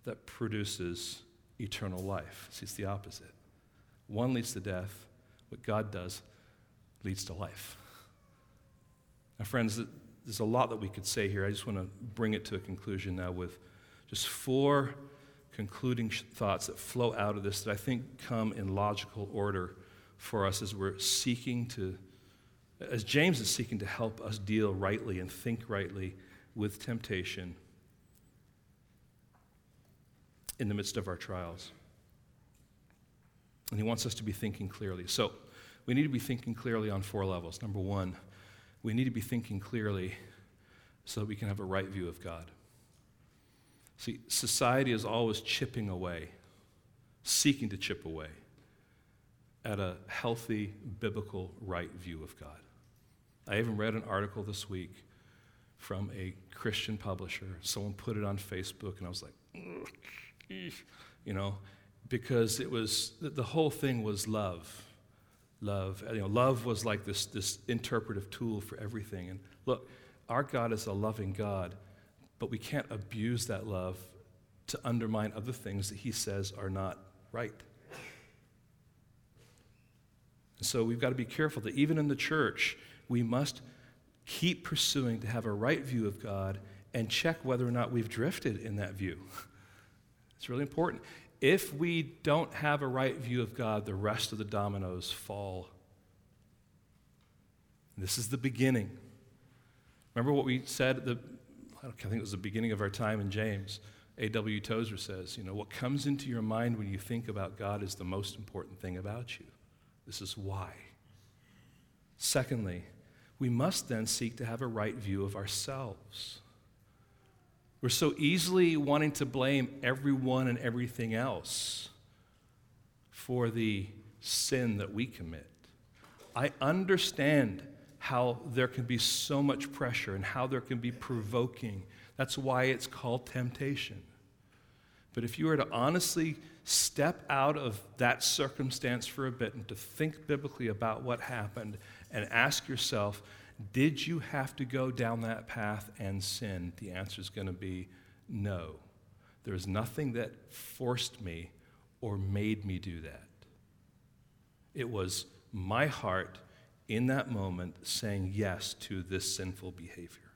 that produces eternal life. See, it's the opposite. One leads to death, what God does leads to life. Now, friends, there's a lot that we could say here. I just want to bring it to a conclusion now with just four concluding thoughts that flow out of this that I think come in logical order for us as we're seeking to, as James is seeking to help us deal rightly and think rightly with temptation in the midst of our trials. And he wants us to be thinking clearly. So we need to be thinking clearly on four levels. Number one, we need to be thinking clearly so that we can have a right view of God. See, society is always chipping away, seeking to chip away at a healthy, biblical, right view of God. I even read an article this week from a Christian publisher. Someone put it on Facebook, and I was like, you know, because it was, the whole thing was love love. You know, love was like this, this interpretive tool for everything. And look, our God is a loving God, but we can't abuse that love to undermine other things that He says are not right. And so we've got to be careful that even in the church, we must keep pursuing to have a right view of God and check whether or not we've drifted in that view. *laughs* It's really important. If we don't have a right view of God, the rest of the dominoes fall. This is the beginning. Remember what we said at the, I think it was the beginning of our time in James. A.W. Tozer says, you know, what comes into your mind when you think about God is the most important thing about you. This is why. Secondly, we must then seek to have a right view of ourselves. We're so easily wanting to blame everyone and everything else for the sin that we commit. I understand how there can be so much pressure and how there can be provoking. That's why it's called temptation. But if you were to honestly step out of that circumstance for a bit and to think biblically about what happened and ask yourself, did you have to go down that path and sin? The answer is going to be no. There is nothing that forced me or made me do that. It was my heart in that moment saying yes to this sinful behavior.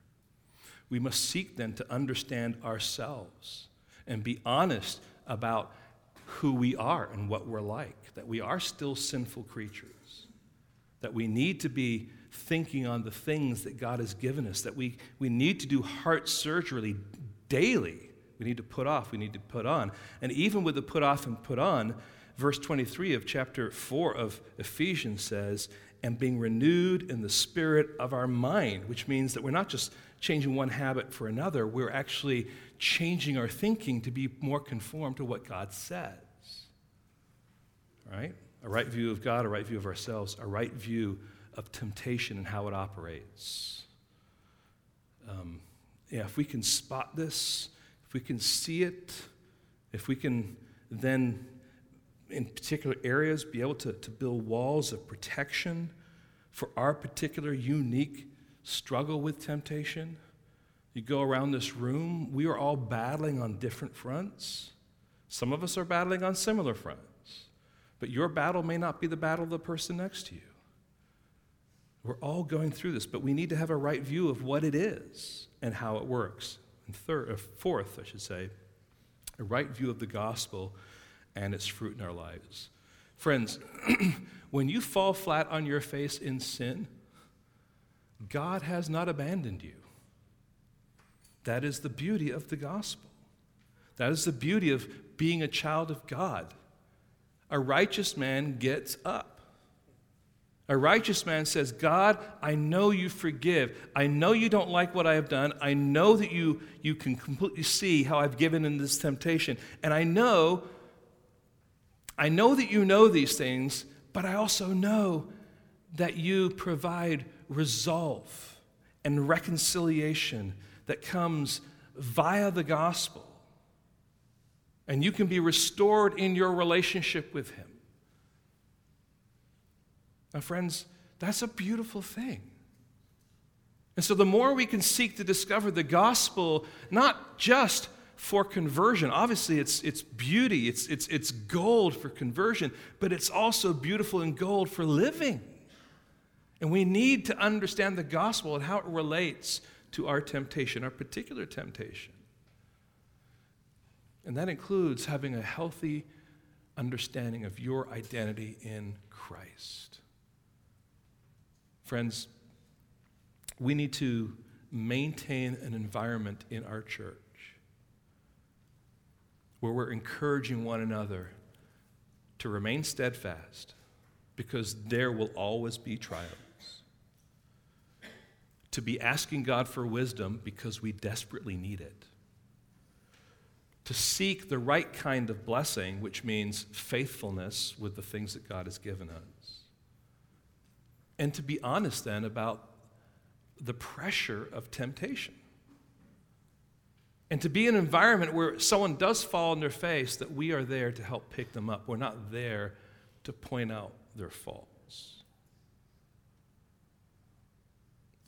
We must seek then to understand ourselves and be honest about who we are and what we're like, that we are still sinful creatures, that we need to be thinking on the things that God has given us, that we, we need to do heart surgery daily. We need to put off, we need to put on. And even with the put off and put on, verse 23 of chapter 4 of Ephesians says, and being renewed in the spirit of our mind, which means that we're not just changing one habit for another, we're actually changing our thinking to be more conformed to what God says. Right? A right view of God, a right view of ourselves, a right view of temptation and how it operates. um, yeah, if we can spot this, if we can see it, if we can then, in particular areas, be able to, to build walls of protection for our particular unique struggle with temptation. You go around this room, we are all battling on different fronts. Some of us are battling on similar fronts, but your battle may not be the battle of the person next to you. We're all going through this, but we need to have a right view of what it is and how it works. And third, or uh, fourth, I should say, a right view of the gospel and its fruit in our lives. Friends, *clears throat* when you fall flat on your face in sin, God has not abandoned you. That is the beauty of the gospel. That is the beauty of being a child of God. A righteous man gets up. A righteous man says, God, I know you forgive. I know you don't like what I have done. I know that you, you can completely see how I've given in this temptation. And I know, I know that you know these things, but I also know that you provide resolve and reconciliation that comes via the gospel. And you can be restored in your relationship with Him. Now, friends, that's a beautiful thing. And so, the more we can seek to discover the gospel, not just for conversion, obviously it's, it's beauty, it's, it's, it's gold for conversion, but it's also beautiful and gold for living. And we need to understand the gospel and how it relates to our temptation, our particular temptation. And that includes having a healthy understanding of your identity in Christ. Friends, we need to maintain an environment in our church where we're encouraging one another to remain steadfast because there will always be trials. To be asking God for wisdom because we desperately need it. To seek the right kind of blessing, which means faithfulness with the things that God has given us and to be honest then about the pressure of temptation. And to be in an environment where someone does fall on their face, that we are there to help pick them up. We're not there to point out their faults.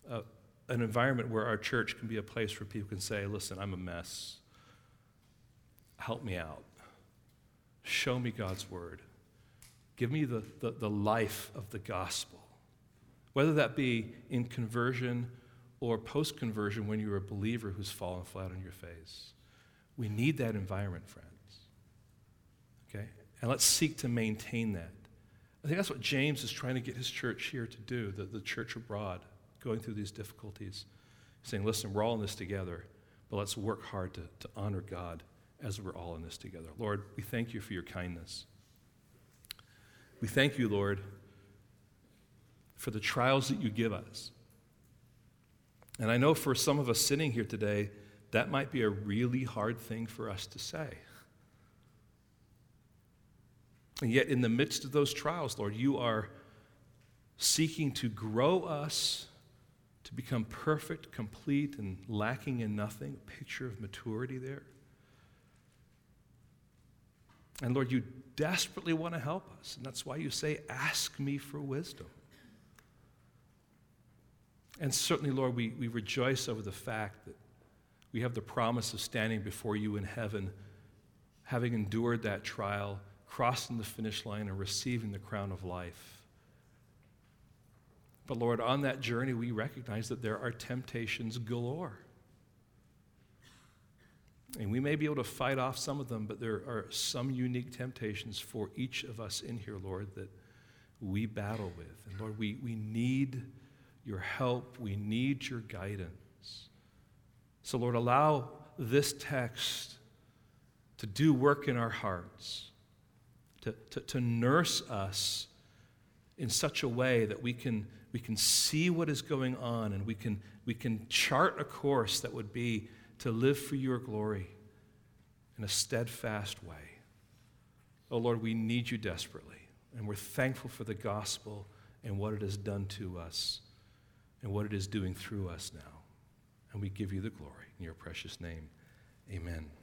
Uh, an environment where our church can be a place where people can say, Listen, I'm a mess. Help me out. Show me God's word. Give me the, the, the life of the gospel whether that be in conversion or post conversion when you're a believer who's fallen flat on your face. We need that environment, friends. Okay? And let's seek to maintain that. I think that's what James is trying to get his church here to do, the, the church abroad, going through these difficulties. Saying, listen, we're all in this together, but let's work hard to, to honor God as we're all in this together. Lord, we thank you for your kindness. We thank you, Lord for the trials that you give us. And I know for some of us sitting here today, that might be a really hard thing for us to say. And yet, in the midst of those trials, Lord, you are seeking to grow us to become perfect, complete, and lacking in nothing. A picture of maturity there. And Lord, you desperately want to help us. And that's why you say, Ask me for wisdom. And certainly, Lord, we, we rejoice over the fact that we have the promise of standing before you in heaven, having endured that trial, crossing the finish line, and receiving the crown of life. But Lord, on that journey, we recognize that there are temptations galore. And we may be able to fight off some of them, but there are some unique temptations for each of us in here, Lord, that we battle with. And Lord, we, we need your help. We need your guidance. So, Lord, allow this text to do work in our hearts, to, to, to nurse us in such a way that we can, we can see what is going on and we can, we can chart a course that would be to live for your glory in a steadfast way. Oh Lord, we need you desperately, and we're thankful for the gospel and what it has done to us and what it is doing through us now. And we give you the glory in your precious name. Amen.